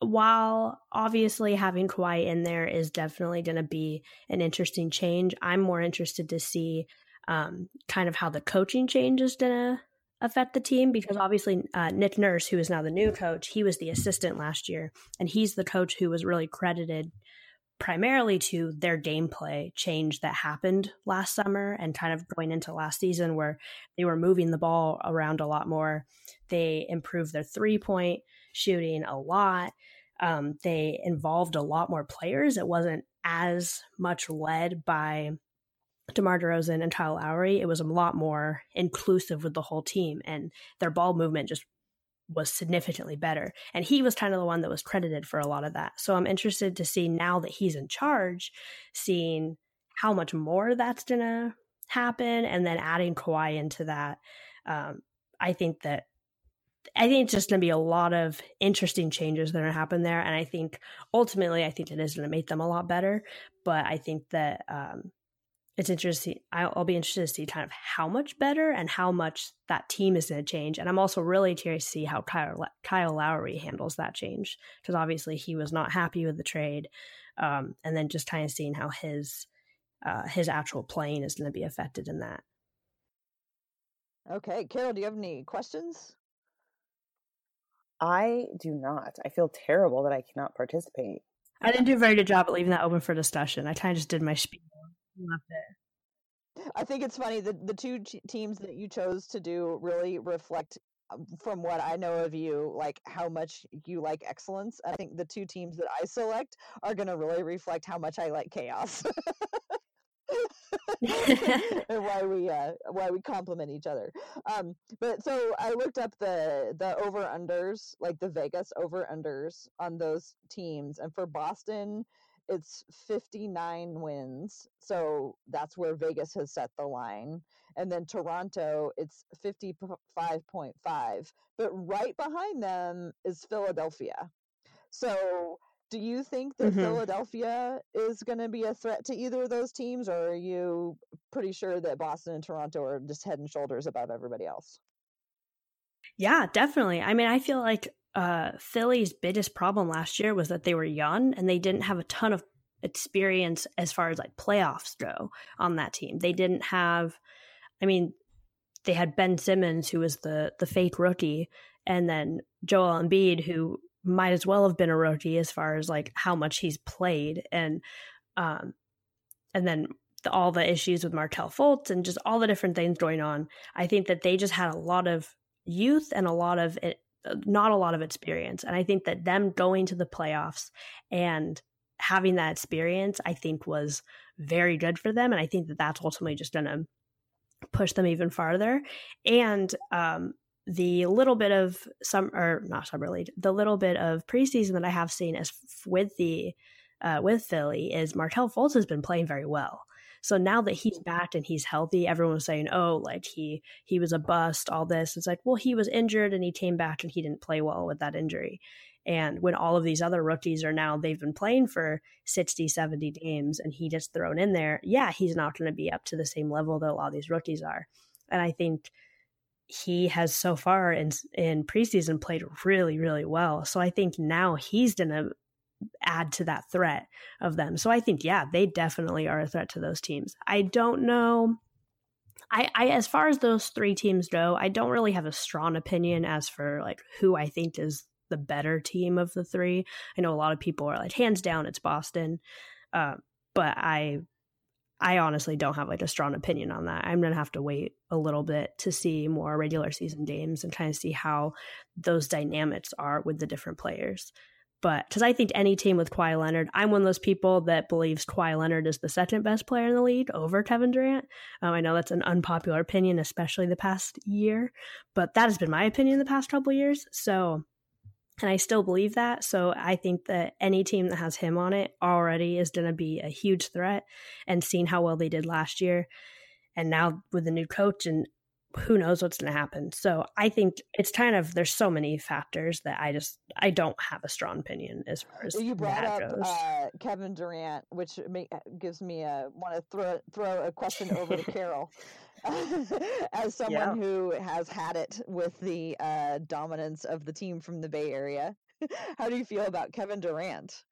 S2: While obviously having Kawhi in there is definitely going to be an interesting change, I'm more interested to see um, kind of how the coaching change is going to affect the team because obviously uh, Nick Nurse, who is now the new coach, he was the assistant last year, and he's the coach who was really credited primarily to their gameplay change that happened last summer and kind of going into last season where they were moving the ball around a lot more. They improved their three point shooting a lot. Um, they involved a lot more players. It wasn't as much led by DeMar DeRozan and Kyle Lowry, it was a lot more inclusive with the whole team, and their ball movement just was significantly better. And he was kind of the one that was credited for a lot of that. So I'm interested to see now that he's in charge, seeing how much more that's gonna happen, and then adding Kawhi into that. Um, I think that I think it's just going to be a lot of interesting changes that are going to happen there, and I think ultimately, I think it is going to make them a lot better. But I think that um, it's interesting. I'll, be interested to see kind of how much better and how much that team is going to change. And I'm also really curious to see how Kyle, Kyle Lowry handles that change because obviously he was not happy with the trade. Um, and then just kind of seeing how his uh, his actual playing is going to be affected in that.
S1: Okay, Karol, do you have any questions?
S3: I do not. I feel terrible that I cannot participate.
S2: I didn't do a very good job at leaving that open for discussion. I kind of just did my spiel
S1: I think it's funny that the two teams that you chose to do really reflect um, from what I know of you, like how much you like excellence. I think the two teams that I select are going to really reflect how much I like chaos. (laughs) (laughs) and why we uh, why we complement each other. Um, but so I looked up the the over unders, like the Vegas over unders on those teams, and for Boston, it's 59 wins. So that's where Vegas has set the line. And then Toronto, it's 55.5. But right behind them is Philadelphia. So do you think that mm-hmm. Philadelphia is going to be a threat to either of those teams, or are you pretty sure that Boston and Toronto are just head and shoulders above everybody else?
S2: Yeah, definitely. I mean, I feel like uh, Philly's biggest problem last year was that they were young and they didn't have a ton of experience as far as like playoffs go on that team. They didn't have, I mean, they had Ben Simmons who was the the fake rookie, and then Joel Embiid who might as well have been a rookie as far as like how much he's played, and um, and then the, all the issues with Markelle Fultz and just all the different things going on. I think that they just had a lot of youth and a lot of it not a lot of experience. And I think that them going to the playoffs and having that experience, I think was very good for them. And I think that that's ultimately just going to push them even farther. And um, the little bit of some, or not summer league, the little bit of preseason that I have seen as with the uh, with Philly is Markelle Fultz has been playing very well. So now that he's back and he's healthy, everyone was saying, "Oh, like he he was a bust." All this. It's like, well, he was injured and he came back and he didn't play well with that injury. And when all of these other rookies are now, they've been playing for 60, 70 games and he gets thrown in there, yeah, he's not going to be up to the same level that a lot of these rookies are. And I think he has so far in in preseason played really really well. So I think now he's going to add to that threat of them. So I think yeah, they definitely are a threat to those teams. I don't know I, I as far as those three teams go, I don't really have a strong opinion as for like who I think is the better team of the three. I know a lot of people are like hands down it's Boston, uh, but I I honestly don't have like a strong opinion on that. I'm gonna have to wait a little bit to see more regular season games and kind of see how those dynamics are with the different players. But because I think any team with Kawhi Leonard, I'm one of those people that believes Kawhi Leonard is the second best player in the league over Kevin Durant. Um, I know that's an unpopular opinion, especially the past year, but that has been my opinion the past couple years. So and I still believe that. So I think that any team that has him on it already is going to be a huge threat. And seeing how well they did last year, and now with the new coach, and who knows what's going to happen. So I think it's kind of there's so many factors that I just I don't have a strong opinion as far as
S1: you brought up uh, Kevin Durant, which may, gives me a want to throw throw a question over to Karol. (laughs) as someone yeah. who has had it with the uh, dominance of the team from the Bay Area. (laughs) How do you feel about Kevin Durant?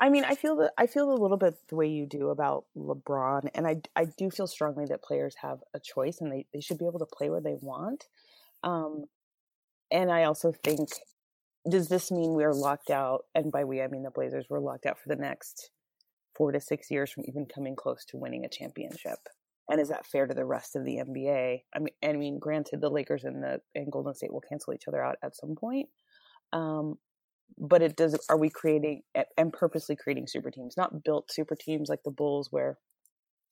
S3: I mean, I feel that I feel a little bit the way you do about LeBron, and I I do feel strongly that players have a choice and they, they should be able to play where they want. Um, and I also think, does this mean we're locked out? And by we, I mean the Blazers were locked out for the next four to six years from even coming close to winning a championship and is that fair to the rest of the NBA? I mean, I mean, granted, the Lakers and the and Golden State will cancel each other out at some point, um, but it does. Are we creating and purposely creating super teams, not built super teams like the Bulls, where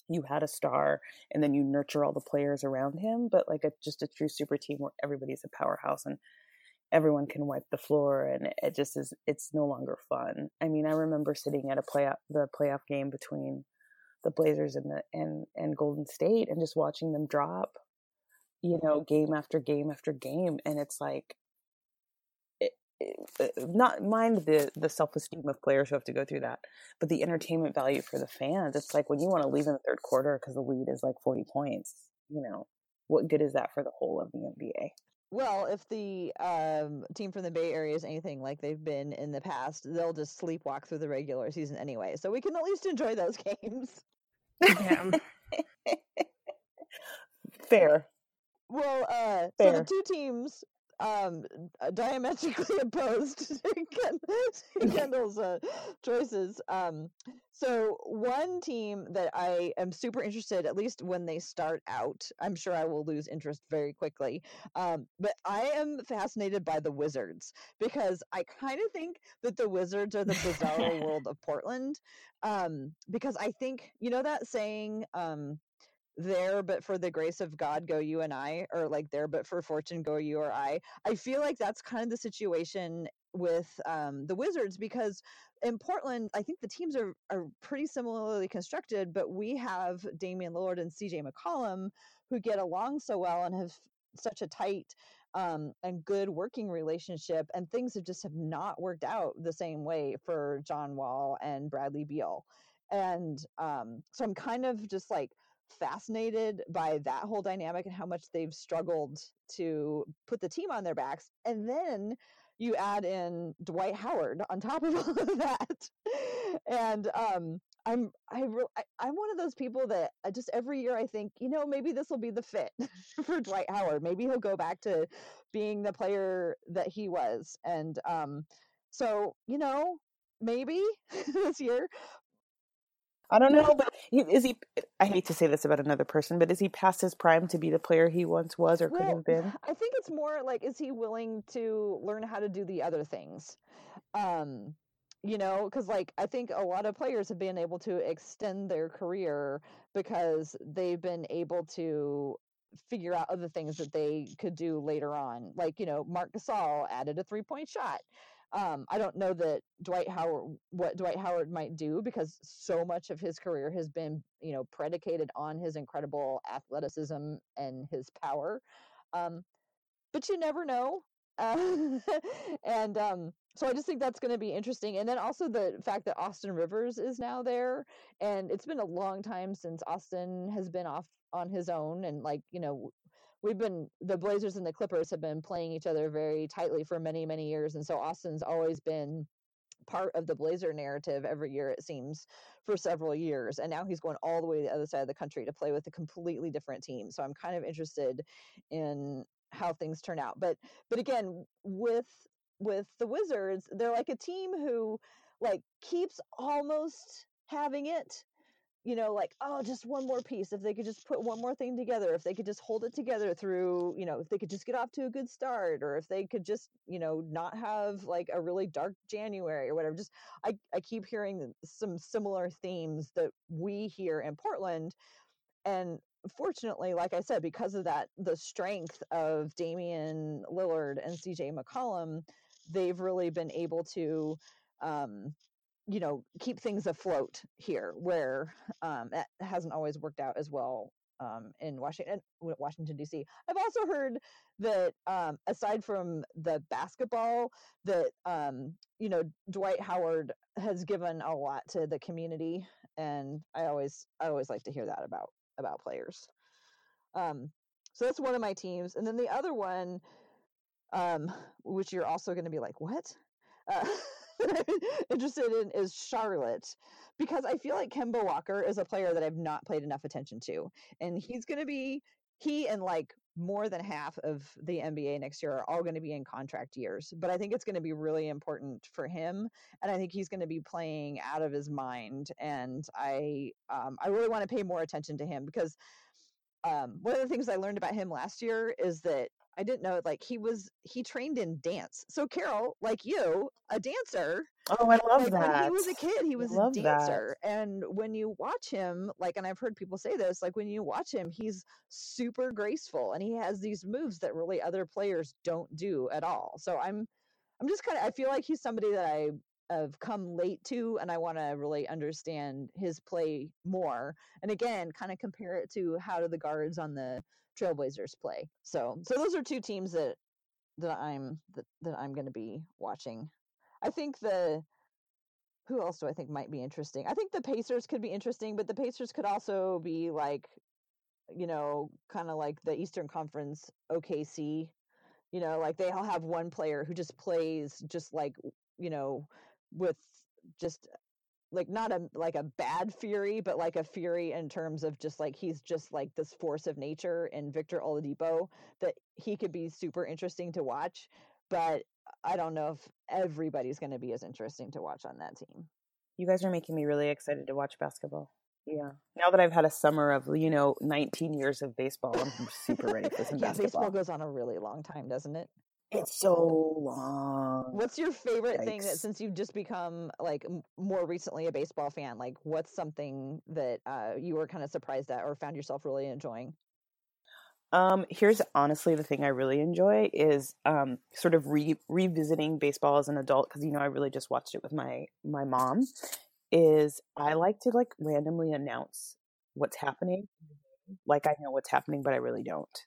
S3: you had a star and then you nurture all the players around him, but like a just a true super team where everybody's a powerhouse and everyone can wipe the floor and it just is it's no longer fun. I mean, I remember sitting at a play the playoff game between the Blazers and the and and Golden State and just watching them drop, you know, game after game after game, and it's like, not mind the the self esteem of players who have to go through that, but the entertainment value for the fans. It's like when you want to leave in the third quarter because the lead is like forty points, you know, what good is that for the whole of the NBA?
S1: Well, if the um, team from the Bay Area is anything like they've been in the past, they'll just sleepwalk through the regular season anyway. So we can at least enjoy those (laughs) games.
S3: Yeah. (laughs) Fair.
S1: Well, uh, Fair. so the two teams um uh, diametrically (laughs) opposed to Kendyl's uh, choices. Um, so one team that I am super interested, at least when they start out, I'm sure I will lose interest very quickly. Um, but I am fascinated by the Wizards because I kind of think that the Wizards are the bizarre (laughs) world of Portland. Um, because I think you know that saying, um, there but for the grace of god go you and i or like there but for fortune go you or i i feel like that's kind of the situation with um, the wizards because in portland i think the teams are, are pretty similarly constructed but we have damian lillard and cj mccollum who get along so well and have such a tight um, and good working relationship and things have just have not worked out the same way for john wall and bradley beal. And um, so i'm kind of just like fascinated by that whole dynamic and how much they've struggled to put the team on their backs. And then you add in Dwight Howard on top of (laughs) all of that. and um, I'm I, re- I am one of those people that I just every year I think you know maybe this will be the fit (laughs) for Dwight Howard. Maybe he'll go back to being the player that he was. And um, so you know maybe (laughs) this year
S3: I don't know, but is he? I hate to say this about another person, but is he past his prime to be the player he once was or well, could have been?
S1: I think it's more like, is he willing to learn how to do the other things? Um, you know, because like I think a lot of players have been able to extend their career because they've been able to figure out other things that they could do later on. Like, you know, Marc Gasol added a three point shot. Um, I don't know that Dwight Howard, what Dwight Howard might do, because so much of his career has been, you know, predicated on his incredible athleticism and his power. Um, but you never know. Uh, (laughs) and um, so I just think that's going to be interesting. And then also the fact that Austin Rivers is now there, and it's been a long time since Austin has been off on his own, and like you know, we've been the Blazers and the Clippers have been playing each other very tightly for many many years, and so Austin's always been part of the Blazer narrative every year, it seems, for several years. And now he's going all the way to the other side of the country to play with a completely different team. So I'm kind of interested in how things turn out. But but again, with with the Wizards, they're like a team who like keeps almost having it you know, like, oh, just one more piece. If they could just put one more thing together, if they could just hold it together through, you know, if they could just get off to a good start, or if they could just, you know, not have like a really dark January or whatever. Just, I, I keep hearing some similar themes that we hear in Portland. And fortunately, like I said, because of that, the strength of Damian Lillard and CJ McCollum, they've really been able to um, you know keep things afloat here where um, that hasn't always worked out as well um, in Washington, Washington D.C. I've also heard that um, aside from the basketball, that um, you know Dwight Howard has given a lot to the community, and I always I always like to hear that about about players. Um, so that's one of my teams, and then the other one, um, which you're also going to be like, what? Uh, (laughs) (laughs) interested in is Charlotte because I feel like Kemba Walker is a player that I've not paid enough attention to. And he's going to be, he and like more than half of the NBA next year are all going to be in contract years. But I think it's going to be really important for him. And I think he's going to be playing out of his mind. And I, um, I really want to pay more attention to him because um, one of the things I learned about him last year is that I didn't know like he was he trained in dance. So Karol, like you, a dancer.
S3: Oh, I love
S1: like,
S3: that.
S1: When he was a kid, he was a dancer. That. And when you watch him, like and I've heard people say this, like when you watch him, he's super graceful and he has these moves that really other players don't do at all. So I'm I'm just kind of I feel like he's somebody that I have come late to and I want to really understand his play more. And again, kind of compare it to how do the guards on the Trailblazers play. So so those are two teams that that I'm that, that I'm going to be watching. I think the who else do I think might be interesting? I think the Pacers could be interesting, but the Pacers could also be like you know, kind of like the Eastern Conference OKC. You know, like they all have one player who just plays just like, you know, with just like not a like a bad fury, but like a fury in terms of just like he's just like this force of nature in Victor Oladipo that he could be super interesting to watch. But I don't know if everybody's going to be as interesting to watch on that team.
S3: You guys are making me really excited to watch basketball. Yeah. Now that I've had a summer of, you know, 19 years of baseball, I'm super ready for (laughs) some
S1: yeah,
S3: basketball.
S1: Baseball goes on a really long time, doesn't it?
S3: It's so long.
S1: What's your favorite Yikes. thing that since you've just become like more recently a baseball fan, like what's something that uh, you were kind of surprised at or found yourself really enjoying?
S3: Um, here's honestly the thing I really enjoy is um, sort of re- revisiting baseball as an adult because you know I really just watched it with my my mom. Is I like to like randomly announce what's happening like I know what's happening, but I really don't.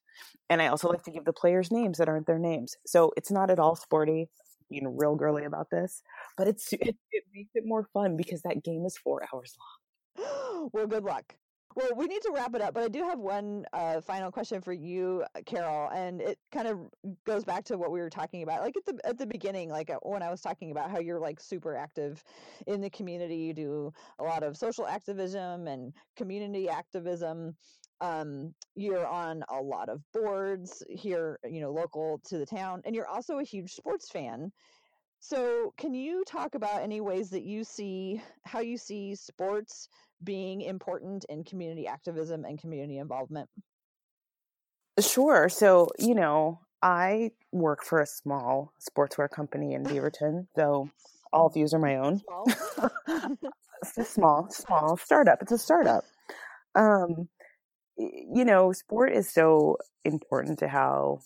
S3: And I also like to give the players names that aren't their names. So it's not at all sporty, being real girly about this, but it's (laughs) it, it makes it more fun because that game is four hours
S1: long. (gasps) well, good luck. Well, we need to wrap it up, but I do have one uh, final question for you, uh, Karol, and it kind of goes back to what we were talking about, like at the at the beginning, like uh, when I was talking about how you're like super active in the community. You do a lot of social activism and community activism. Um, you're on a lot of boards here, you know, local to the town, and you're also a huge sports fan. So, can you talk about any ways that you see how you see sports being important in community activism and community involvement?
S3: Sure. So, you know, I work for a small sportswear company in Beaverton, so all views are my own. Small. (laughs) it's a small, small startup. It's a startup. Um, you know, sport is so important to how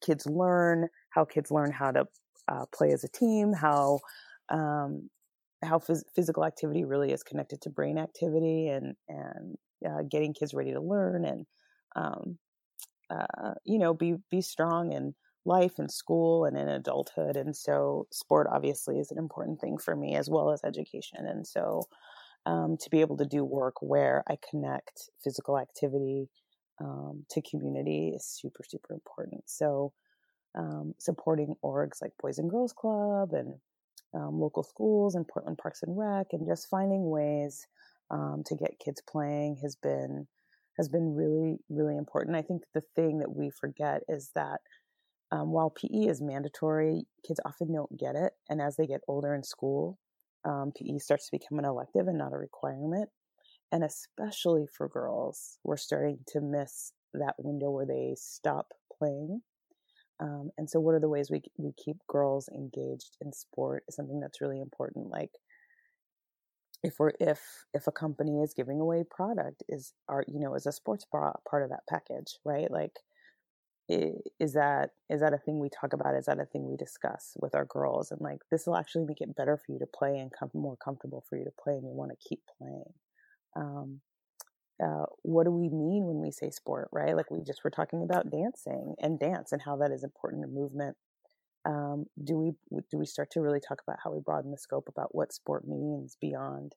S3: kids learn, how kids learn how to uh, play as a team, how um, how phys- physical activity really is connected to brain activity and and uh, getting kids ready to learn and um, uh, you know be be strong in life and school and in adulthood. And so, sport obviously is an important thing for me as well as education. And so, um, to be able to do work where I connect physical activity um, to community is super, super important. So, um, supporting orgs like Boys and Girls Club and um, local schools and Portland Parks and Rec, and just finding ways um, to get kids playing has been has been really, really important. I think the thing that we forget is that um, while PE is mandatory, kids often don't get it. And as they get older in school, um, PE starts to become an elective and not a requirement. And especially for girls, we're starting to miss that window where they stop playing. Um, and so, what are the ways we we keep girls engaged in sport? Is something that's really important. Like, if we're if if a company is giving away product, is our you know is a sports bra part of that package, right? Like, is that is that a thing we talk about? Is that a thing we discuss with our girls? And like this will actually make it better for you to play and come more comfortable for you to play and you want to keep playing. Um, uh, what do we mean when we say sport right? Like we just were talking about dancing and dance and how that is important to movement. Um, do we do we start to really talk about how we broaden the scope about what sport means beyond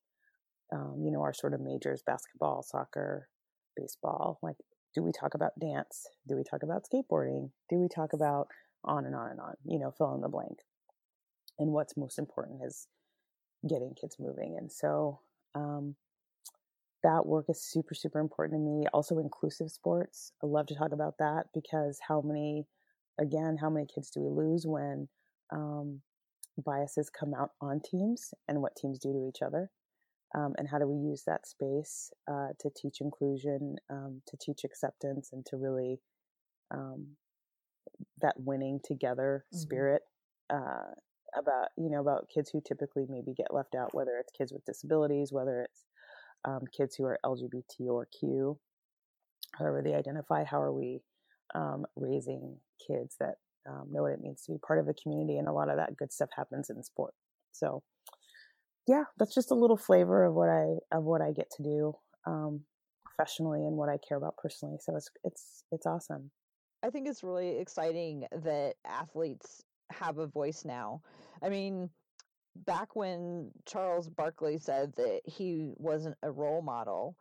S3: um, you know our sort of majors basketball soccer baseball? Like do we talk about dance? Do we talk about skateboarding? Do we talk about on and on and on? You know, fill in the blank. And what's most important is getting kids moving. And so um, that work is super, super important to me. Also, inclusive sports. I love to talk about that because how many, again, how many kids do we lose when um, biases come out on teams and what teams do to each other? Um, and how do we use that space uh, to teach inclusion, um, to teach acceptance, and to really um, that winning together mm-hmm. spirit uh, about you know about kids who typically maybe get left out, whether it's kids with disabilities, whether it's um, kids who are LGBT or Q, however they identify. How are we um, raising kids that um, know what it means to be part of a community, and a lot of that good stuff happens in sport. So yeah, that's just a little flavor of what I of what I get to do um, professionally and what I care about personally. So it's it's it's awesome.
S1: I think it's really exciting that athletes have a voice now. I mean, back when Charles Barkley said that he wasn't a role model,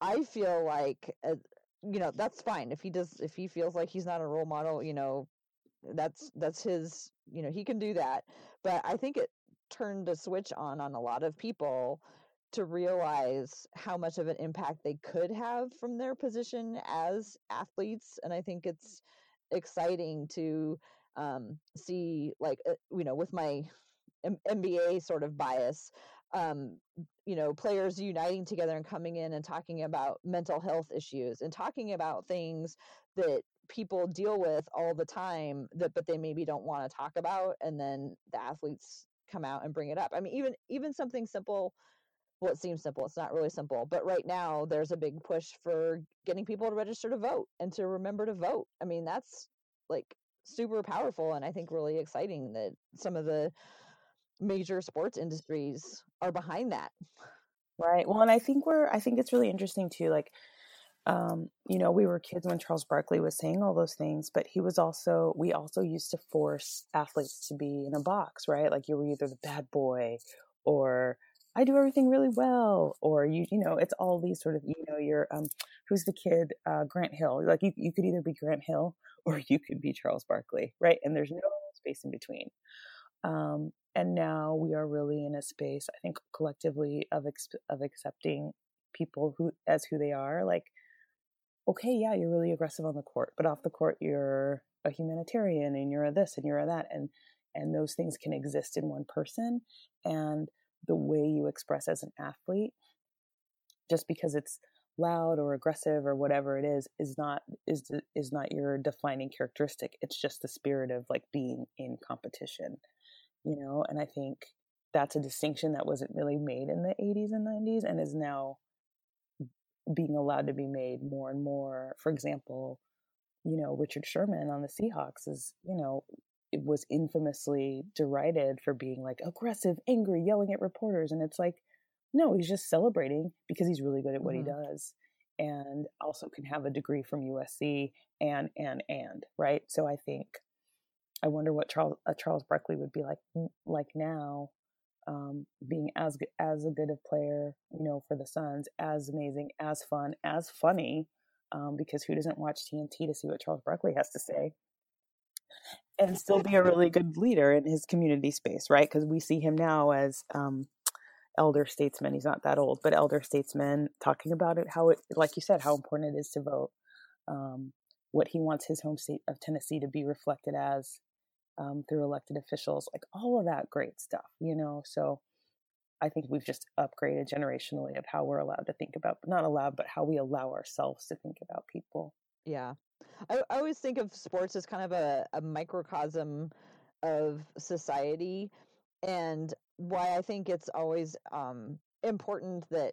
S1: I feel like uh, you know that's fine if he does if he feels like he's not a role model. You know, that's that's his. You know, he can do that. But I think it turned a switch on on a lot of people to realize how much of an impact they could have from their position as athletes and i think it's exciting to um, see like uh, you know with my M- nba sort of bias um, you know players uniting together and coming in and talking about mental health issues and talking about things that people deal with all the time that but they maybe don't want to talk about and then the athletes come out and bring it up. I mean, even even something simple. Well, it seems simple. It's not really simple, but right now there's a big push for getting people to register to vote and to remember to vote. I mean, that's like super powerful, and I think really exciting that some of the major sports industries are behind that.
S3: Right. Well, and I think we're. I think it's really interesting too. Like um, you know, we were kids when Charles Barkley was saying all those things, but he was also, we also used to force athletes to be in a box, right? Like you were either the bad boy or I do everything really well, or you, you know, it's all these sort of, you know, you're, um, who's the kid, uh, Grant Hill. Like you, you could either be Grant Hill (laughs) or you could be Charles Barkley, right? And there's no space in between. Um, and now we are really in a space, I think, collectively of ex- of accepting people who as who they are. Like okay, yeah, you're really aggressive on the court, but off the court, you're a humanitarian and you're a this and you're a that. And, and those things can exist in one person. And the way you express as an athlete, just because it's loud or aggressive or whatever it is, is not, is, is not your defining characteristic. It's just the spirit of like being in competition, you know? And I think that's a distinction that wasn't really made in the 80s and 90s and is now being allowed to be made more and more. For example, you know, Richard Sherman on the Seahawks is, you know, it was infamously derided for being like aggressive, angry, yelling at reporters. And it's like, no, he's just celebrating because he's really good at what mm-hmm. he does. and also can have a degree from USC and and and right. So I think I wonder what Charles uh, Charles Barkley would be like like now, um, being as as a good a player, you know, for the Suns, as amazing, as fun, as funny, um, because who doesn't watch TNT to see what Charles Barkley has to say? And still be a really good leader in his community space, right? Because we see him now as um, elder statesman. He's not that old, but elder statesman talking about it, how it, like you said, how important it is to vote, um, what he wants his home state of Tennessee to be reflected as um, through elected officials, like all of that great stuff, you know. So I think we've just upgraded generationally of how we're allowed to think about, not allowed, but how we allow ourselves to think about people.
S1: Yeah. I, I always think of sports as kind of a, a microcosm of society and why I think it's always um, important that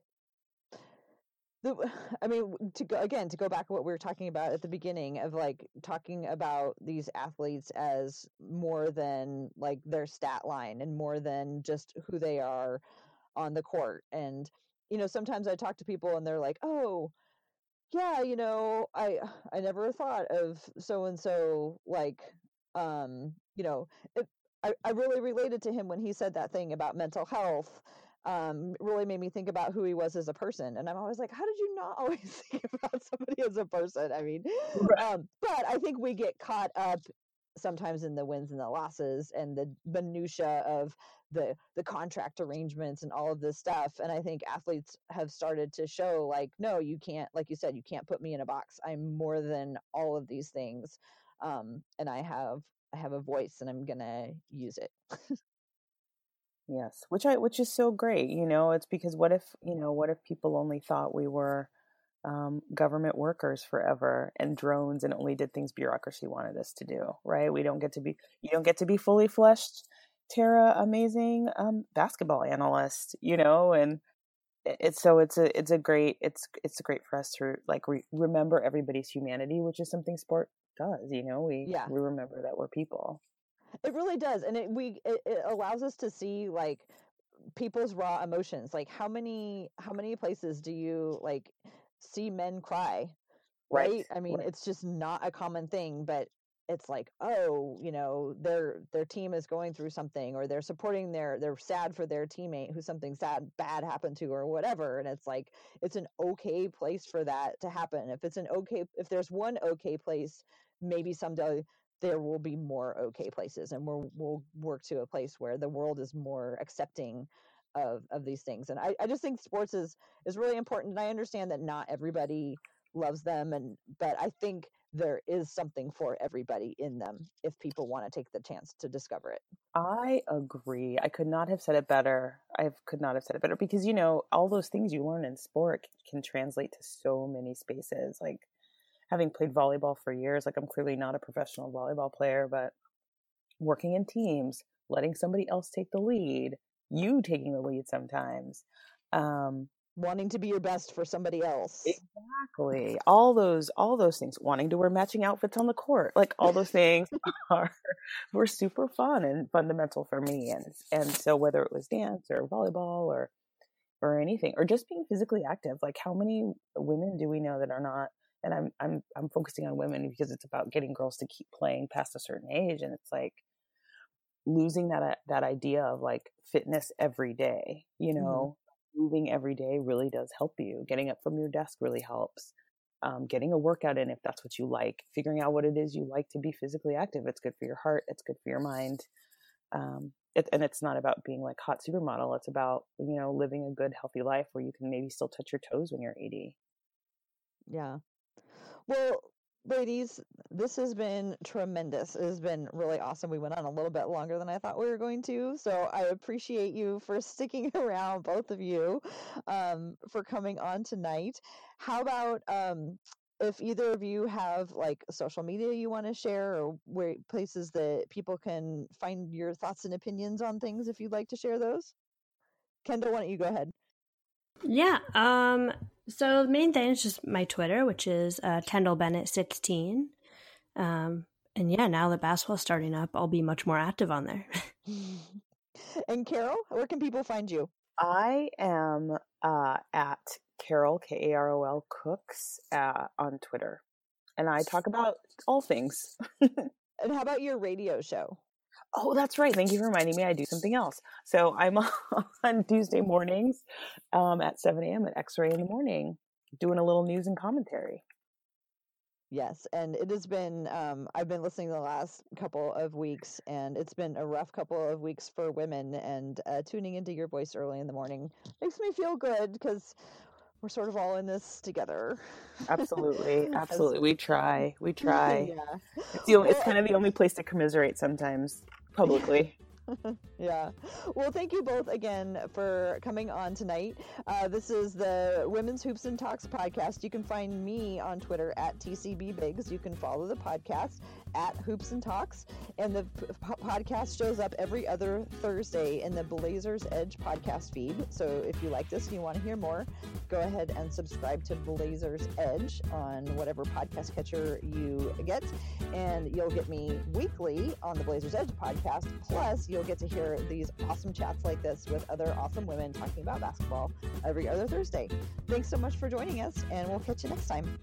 S1: the (sighs) I mean to go again to go back to what we were talking about at the beginning of like talking about these athletes as more than like their stat line and more than just who they are on the court. And you know sometimes I talk to people and they're like oh yeah you know I (sighs) I never thought of so and so like um you know it, I, I really related to him when he said that thing about mental health um, really made me think about who he was as a person. And I'm always like, how did you not always (laughs) think about somebody as a person? I mean, um, but I think we get caught up sometimes in the wins and the losses and the minutia of the the contract arrangements and all of this stuff and i think athletes have started to show like no you can't like you said you can't put me in a box i'm more than all of these things um, and i have i have a voice and i'm gonna use it (laughs)
S3: Yes, which I which is so great. You know, it's because what if you know what if people only thought we were um, government workers forever and drones and only did things bureaucracy wanted us to do, right? We don't get to be you don't get to be fully fleshed, Tara, amazing um, basketball analyst, you know, and it's so it's a it's a great it's it's great for us to like re- remember everybody's humanity, which is something sport does. You know, we yeah. we remember that we're people.
S1: It really does, and it we it, it allows us to see like people's raw emotions. Like how many how many places do you like see men cry? Right. right? I mean, right. it's just not a common thing, but it's like oh you know their their team is going through something or they're supporting their they're sad for their teammate who something sad bad happened to or whatever and it's like it's an okay place for that to happen if it's an okay if there's one okay place maybe someday there will be more okay places and we'll, we'll work to a place where the world is more accepting of, of these things. And I, I just think sports is, is really important. And I understand that not everybody loves them. And, but I think there is something for everybody in them if people want to take the chance to discover it.
S3: I agree. I could not have said it better. I could not have said it better because you know all those things you learn in sport can translate to so many spaces. Like having played volleyball for years, like I'm clearly not a professional volleyball player, but working in teams, letting somebody else take the lead, you taking the lead sometimes. Um,
S1: wanting to be your best for somebody else.
S3: Exactly. All those all those things, wanting to wear matching outfits on the court. Like all those things (laughs) are were super fun and fundamental for me. And and so whether it was dance or volleyball or or anything, or just being physically active, like how many women do we know that are not and I'm I'm I'm focusing on women because it's about getting girls to keep playing past a certain age, and it's like losing that uh, that idea of like fitness every day. You mm-hmm. know, mm-hmm. moving every day really does help you. Getting up from your desk really helps. Um, getting a workout in if that's what you like. Figuring out what it is you like to be physically active. It's good for your heart. It's good for your mind. Um, it, and it's not about being like hot supermodel. It's about you know living a good, healthy life where you can maybe still touch your toes when you're 80.
S1: Yeah, well, ladies, this has been tremendous. It has been really awesome. We went on a little bit longer than I thought we were going to. So I appreciate you for (laughs) sticking around, both of you, um, for coming on tonight. How about um, if either of you have like social media you want to share or where places that people can find your thoughts and opinions on things if you'd like to share those? Kendyl, why don't you go ahead?
S2: Yeah. Um, so the main thing is just my Twitter, which is uh, Kendyl Bennett sixteen. Um, and yeah, now that basketball's starting up, I'll be much more active on there. (laughs) (laughs)
S1: and Karol, where can people find you?
S3: I am uh, at Karol K A R O L Cooks uh, on Twitter, and I talk about all things. (laughs)
S1: and how about your radio show?
S3: Oh, that's right. Thank you for reminding me. I do something else. So I'm (laughs) on Tuesday mornings um, at 7 a.m. at X Ray in the morning, doing a little news and commentary.
S1: Yes, and it has been. Um, I've been listening the last couple of weeks, and it's been a rough couple of weeks for women. And uh, tuning into your voice early in the morning makes me feel good because we're sort of all in this together.
S3: Absolutely, (laughs) absolutely. we try. We (laughs) try. yeah. It's, the only, it's kind of the only place to commiserate sometimes publicly. (laughs)
S1: yeah. Well, thank you both again for coming on tonight. Uh, this is the Women's Hoops and Talks podcast. You can find me on Twitter at TCB Biggs. You can follow the podcast at Hoops and Talks. And the p- podcast shows up every other Thursday in the Blazers Edge podcast feed. So if you like this and you want to hear more, go ahead and subscribe to Blazers Edge on whatever podcast catcher you get. And you'll get me weekly on the Blazers Edge podcast. Plus, you'll get to hear these awesome chats like this with other awesome women talking about basketball every other Thursday. Thanks so much for joining us, and we'll catch you next time.